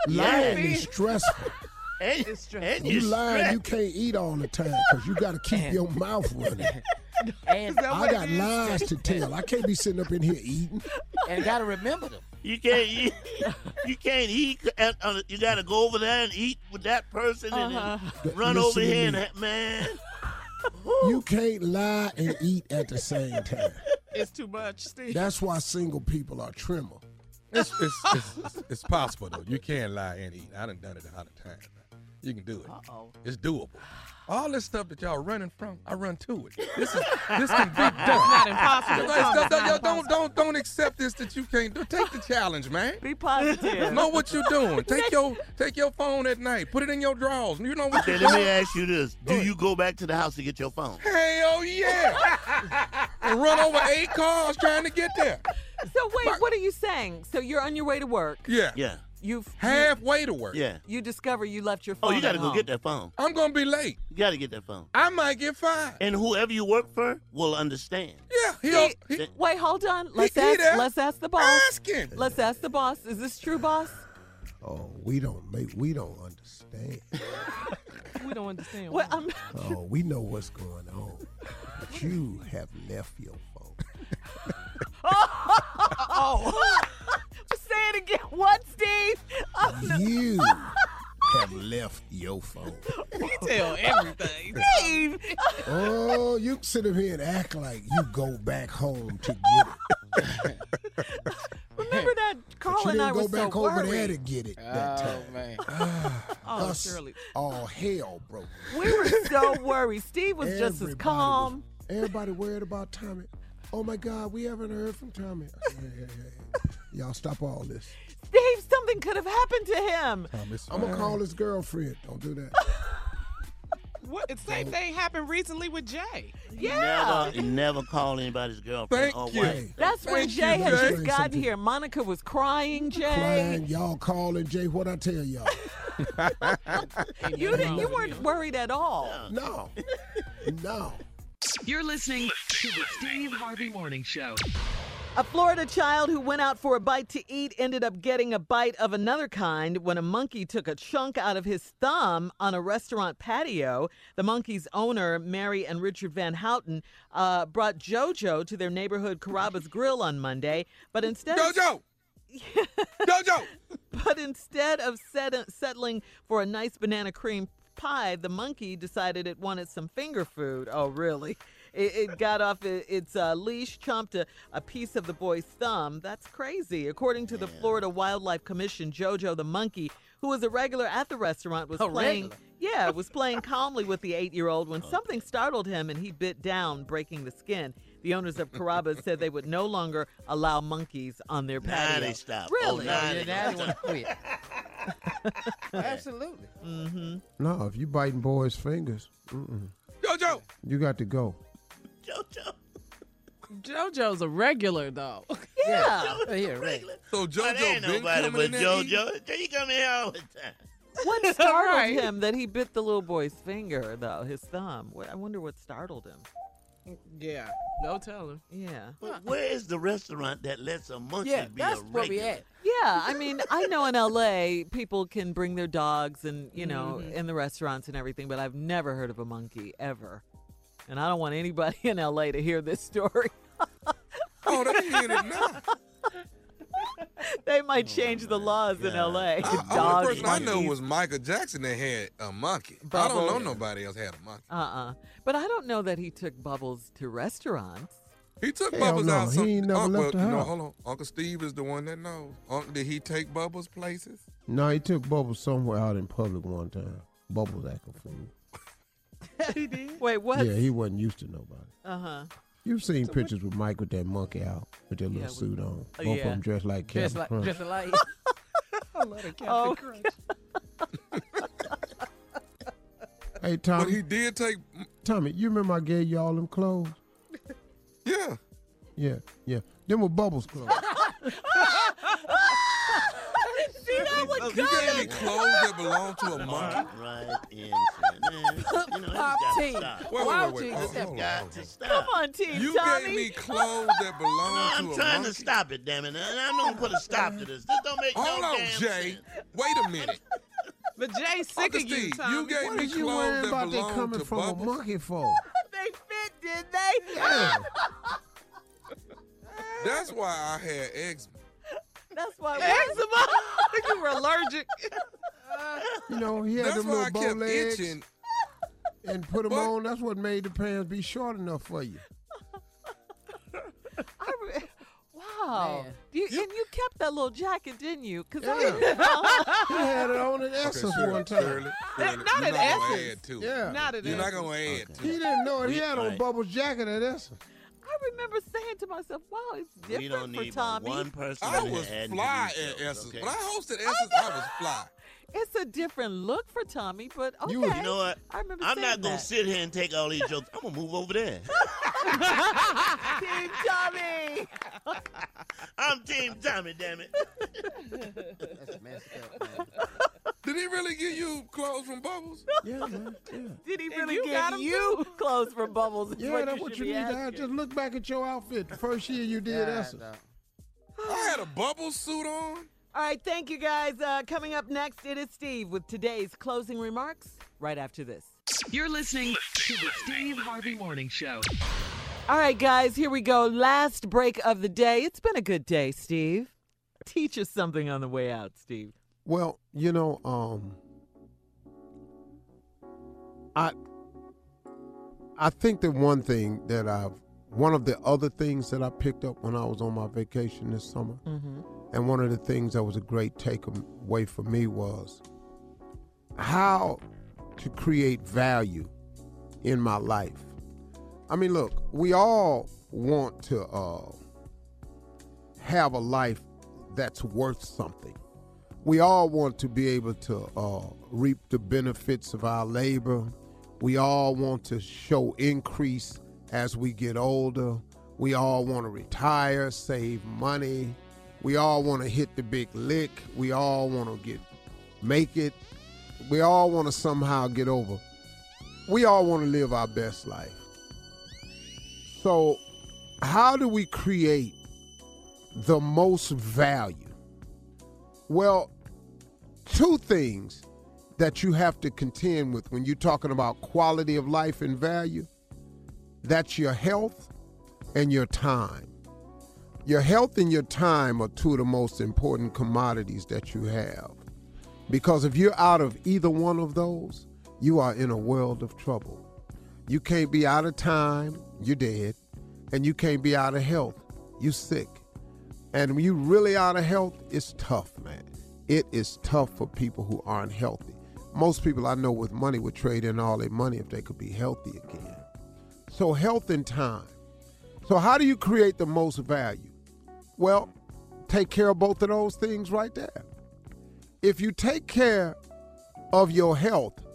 Yeah, Lying is stressful. And, It's and You you're lying, stressed. you can't eat all the time because you got to keep your mouth running. and, I got lies to tell. I can't be sitting up in here eating. and gotta remember them. You can't eat. You can't eat. and, uh, You got to go over there and eat with that person and Uh-huh. then run Listen over here and me. ha- man. You can't lie and eat at the same time. It's too much, Steve. That's why single people are trimmer. It's, it's, it's, it's, it's possible though. You can't lie and eat. I done done it a hundred times. Now. You can do it. Uh-oh. It's doable. All this stuff that y'all running from, I run to it. This is this can be done. not impossible. Like, stop- stop- y'all don't don't don't accept this that you can't do. Take the challenge, man. Be positive. Know what you're doing. Take your take your phone at night. Put it in your drawers. You know what Okay, you're let me ask you this: Do you go back to the house to get your phone? Hell yeah! and run over eight cars trying to get there. So wait, what are you saying? So you're on your way to work. Yeah. Yeah. You've Halfway to work. Yeah. you discover you left your phone. Oh, you got to at go home. get that phone. I'm gonna be late. You got to get that phone. I might get fired. And whoever you work for will understand. Yeah, he'll. He- He, wait, hold on. Let's he ask. there. Let's ask the boss. ask him. Let's ask the boss. Is this true, boss? Oh, we don't make. We don't understand. We don't understand. Well, I'm. Oh, we know what's going on. But you have left your phone. oh. oh. Say it again. What, Steve? Oh, no. You have left your phone. We tell everything. Steve. Oh, you sit up here and act like you go back home to get it. Remember that Carl But you and I didn't were go back so over worried. there to get it that Oh time. man. Ah, oh, Us, Shirley. all hell broke. We were so worried. Steve was just as Everybody calm. was- everybody worried about Tommy. Oh my God, we haven't heard from Tommy. I said, hey, hey, hey, hey. Y'all stop all this. Steve, something could have happened to him. Tommy's I'm gonna call his girlfriend. Don't do that. What? The same thing happened recently with Jay. Yeah. Never, never call anybody's girlfriend Thank or you. wife. That's when Thank you, Jay had just gotten Something. here. Monica was crying, Jay. Crying, y'all calling Jay. What I tell y'all? You didn't, you weren't worried at all. No, no. You're listening to the Steve Harvey Morning Show. A Florida child who went out for a bite to eat ended up getting a bite of another kind when a monkey took a chunk out of his thumb on a restaurant patio. The monkey's owner, Mary and Richard Van Houten, uh, brought JoJo to their neighborhood Carrabba's Grill on Monday, but instead of Jojo. Jojo. But instead of set- settling for a nice banana cream pie, the monkey decided it wanted some finger food. Oh, really? It, it got off it, its uh, leash, chomped a, a piece of the boy's thumb. That's crazy. According to the Florida Wildlife Commission, Jojo the monkey, who was a regular at the restaurant, was A playing. regular? Yeah, was playing calmly with the eight-year-old when something startled him and he bit down, breaking the skin. The owners of Carrabba's said they would no longer allow monkeys on their Nah, patio. they stopped. Really? Oh, nah, Yeah, they now they want to quit. Absolutely. Mm-hmm. No, if you biting boys' fingers, mm-mm. Jojo. you got to go. JoJo. JoJo's a regular though. Yeah. Oh, yeah, right. So Jojo there ain't been nobody coming but in there? JoJo. He come in here all the time. What startled Right. him that he bit the little boy's finger, though, his thumb? I wonder what startled him. Yeah. No telling. Yeah. Well, Where is the restaurant that lets a monkey Yeah, be that's a where we regular? at. Yeah, I mean, I know in LA people can bring their dogs and, you know, Mhm. in the restaurants and everything, but I've never heard of a monkey ever. And I don't want anybody in LA to hear this story. Oh, they hearing it now. they might oh, change the laws in LA. I, I, the Dogs, person I know monkeys. was Michael Jackson that had a monkey. I don't know nobody else had a monkey. Uh-uh. But I don't know that he took Bubbles to restaurants. He took Hell Bubbles no, out. he Some, ain't never oh, left well, the no, house. hold on. Uncle Steve is the one that knows. Uncle, did he take Bubbles places? No, he took Bubbles somewhere out in public one time. Bubbles acting fool. Wait, what? Yeah, he wasn't used to nobody. Uh-huh. You've seen pictures with Mike with that monkey out with that little Yeah, suit on. Oh, Both yeah. of them dressed like Captain Dressed like, Crunch. dressed like. I love the Captain Oh. Crunch. Hey Tommy, But he did take. Tommy, you remember I gave you all them clothes? Yeah. Yeah, yeah. Them were Bubbles clothes. See that one You gave me clothes that belong to a monkey. Right in, man. You know, Pop you T. Wait, wait, wait, wait. just Hold, hold, Got hold, to hold. stop. Come on, Team You Tommy. gave me clothes that belong No, to I'm a trying to stop it, damn it. And I'm gonna put a stop to this. This don't make Hold no on, damn Jay. sense. Wait a minute. But Jay's sick Uncle of you, Steve, Tommy. you gave what me is you clothes worrying that about they belong coming to from Bubbles. a monkey for? they fit, did they? Yeah. That's why I had eczema. That's why. Eczema. you were allergic. You know, he had That's them why I little bow kept legs itching. and put them But- on. That's what made the pants be short enough for you. I re- wow. Man. You, and you kept that little jacket, didn't you? Because He had it on at Essence Shirley, one time. Shirley, Shirley, Not you're at not gonna Essence. add to it. Yeah. Not at You're not gonna add Okay. to He it. didn't know it. He had on right. Bubbles' jacket at Essence. I remember saying to myself, "Wow, it's different We don't for need but Tommy. one person I was fly these at jokes, Essence. okay? When I hosted Essence, I was fly. It's a different look for Tommy, but okay. You, you know what? I remember I'm saying not gonna that. sit here and take all these jokes. I'm gonna move over there. Team Tommy. I'm Team Tommy, damn it. That's messed up, man. Did he really give you clothes from Bubbles? Yeah, man. Yeah. Did he And really you give got 'em you clothes from Bubbles? is Yeah, what that's you what you need to have. Just look back at your outfit the first year you did God, Essence. I had a Bubbles suit on. All right, thank you guys. Uh, coming up next, it is Steve with today's closing remarks. Right after this. You're listening to the Steve Harvey Morning Show. All right, guys, here we go. Last break of the day. It's been a good day, Steve. Teach us something on the way out, Steve. Well, you know, um, I I think that one thing that I've one of the other things that I picked up when I was on my vacation this summer, Mm-hmm. and one of the things that was a great takeaway for me was how to create value in my life. I mean, look, we all want to uh, have a life that's worth something. We all want to be able to uh, reap the benefits of our labor. We all want to show increase as we get older. We all want to retire, save money. We all want to hit the big lick. We all want to get make it. We all want to somehow get over. We all want to live our best life. So, how do we create the most value? Well, two things that you have to contend with when you're talking about quality of life and value that's your health and your time. Your health and your time are two of the most important commodities that you have. Because if you're out of either one of those, you are in a world of trouble. You can't be out of time, you're dead, and you can't be out of health, you're sick. And when you're really out of health, it's tough, man. It is tough for people who aren't healthy. Most people I know with money would trade in all their money if they could be healthy again. So, health and time. So, how do you create the most value? Well, take care of both of those things right there. If you take care of your health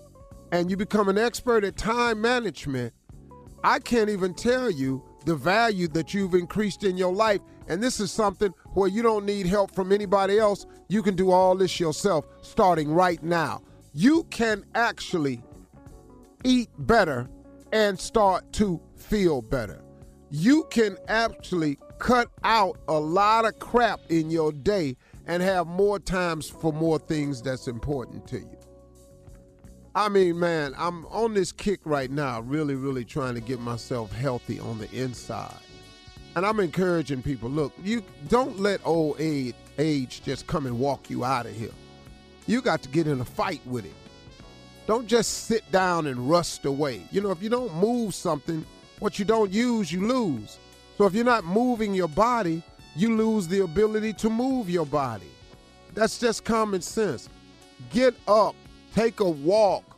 and you become an expert at time management, I can't even tell you the value that you've increased in your life. And this is something where you don't need help from anybody else. You can do all this yourself starting right now. You can actually eat better and start to feel better. You can actually cut out a lot of crap in your day and have more times for more things that's important to you. I mean, man, I'm on this kick right now, really, really trying to get myself healthy on the inside. And I'm encouraging people look, you don't let old age, age just come and walk you out of here. You got to get in a fight with it. Don't just sit down and rust away. You know, if you don't move something, what you don't use, you lose. So if you're not moving your body, you lose the ability to move your body. That's just common sense. Get up, take a walk,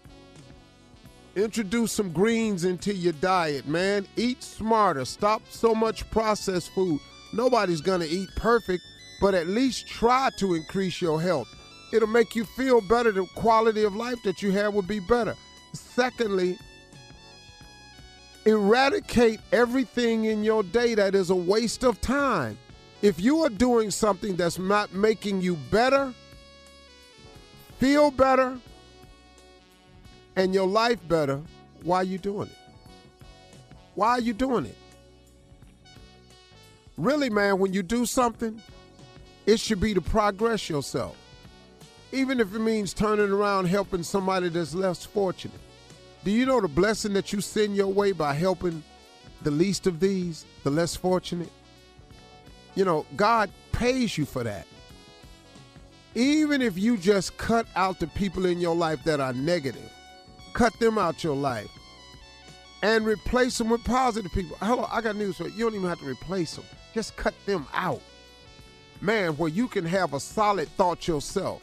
Introduce some greens into your diet, man. Eat smarter. Stop so much processed food. Nobody's gonna eat perfect, but at least try to increase your health. It'll make you feel better. The quality of life that you have will be better. Secondly, eradicate everything in your day that is a waste of time. If you are doing something that's not making you better, feel better, and your life better, why are you doing it? Why are you doing it? Really, man, when you do something, it should be to progress yourself. Even if it means turning around helping somebody that's less fortunate. Do you know the blessing that you send your way by helping the least of these, the less fortunate? You know, God pays you for that. Even if you just cut out the people in your life that are negative, cut them out your life and replace them with positive people. Hello, I got news for you. You don't even have to replace them. Just cut them out. Man, where you can have a solid thought yourself.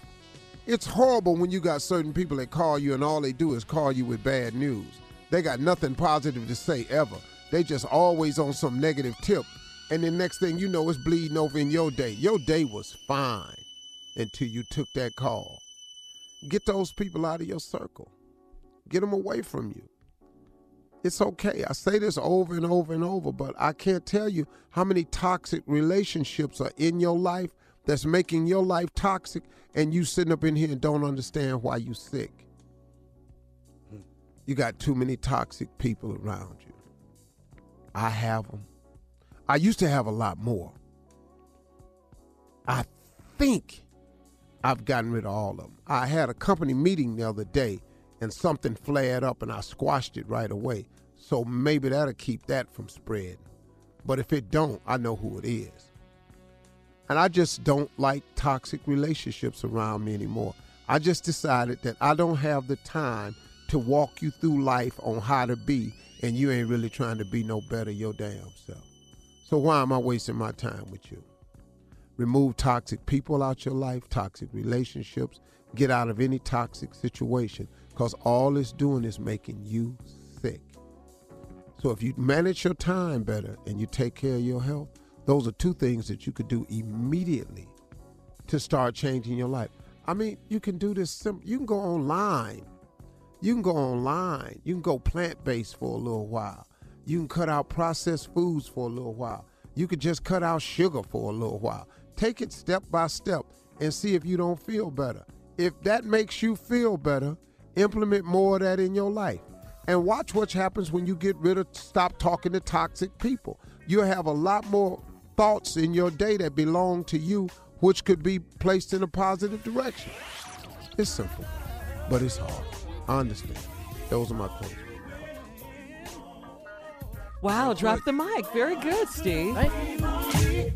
It's horrible when you got certain people that call you and all they do is call you with bad news. They got nothing positive to say ever. They just always on some negative tip. And the next thing you know, it's bleeding over in your day. Your day was fine until you took that call. Get those people out of your circle. Get them away from you. It's okay. I say this over and over and over, but I can't tell you how many toxic relationships are in your life that's making your life toxic and you sitting up in here and don't understand why you sick. You got too many toxic people around you. I have them. I used to have a lot more. I think I've gotten rid of all of them. I had a company meeting the other day and something flared up and I squashed it right away. So maybe that'll keep that from spreading. But if it don't, I know who it is. And I just don't like toxic relationships around me anymore. I just decided that I don't have the time to walk you through life on how to be, and you ain't really trying to be no better your damn self. So why am I wasting my time with you? Remove toxic people out your life, toxic relationships, get out of any toxic situation, because all it's doing is making you sick. So if you manage your time better and you take care of your health, those are two things that you could do immediately to start changing your life. I mean, you can do this simple. You can go online. You can go online. You can go plant based for a little while. You can cut out processed foods for a little while. You could just cut out sugar for a little while. Take it step by step and see if you don't feel better. If that makes you feel better, implement more of that in your life. And watch what happens when you get rid of, stop talking to toxic people. You'll have a lot more thoughts in your day that belong to you, which could be placed in a positive direction. It's simple, but it's hard. I understand. Those are my thoughts. Wow, drop the mic. Very good, Steve.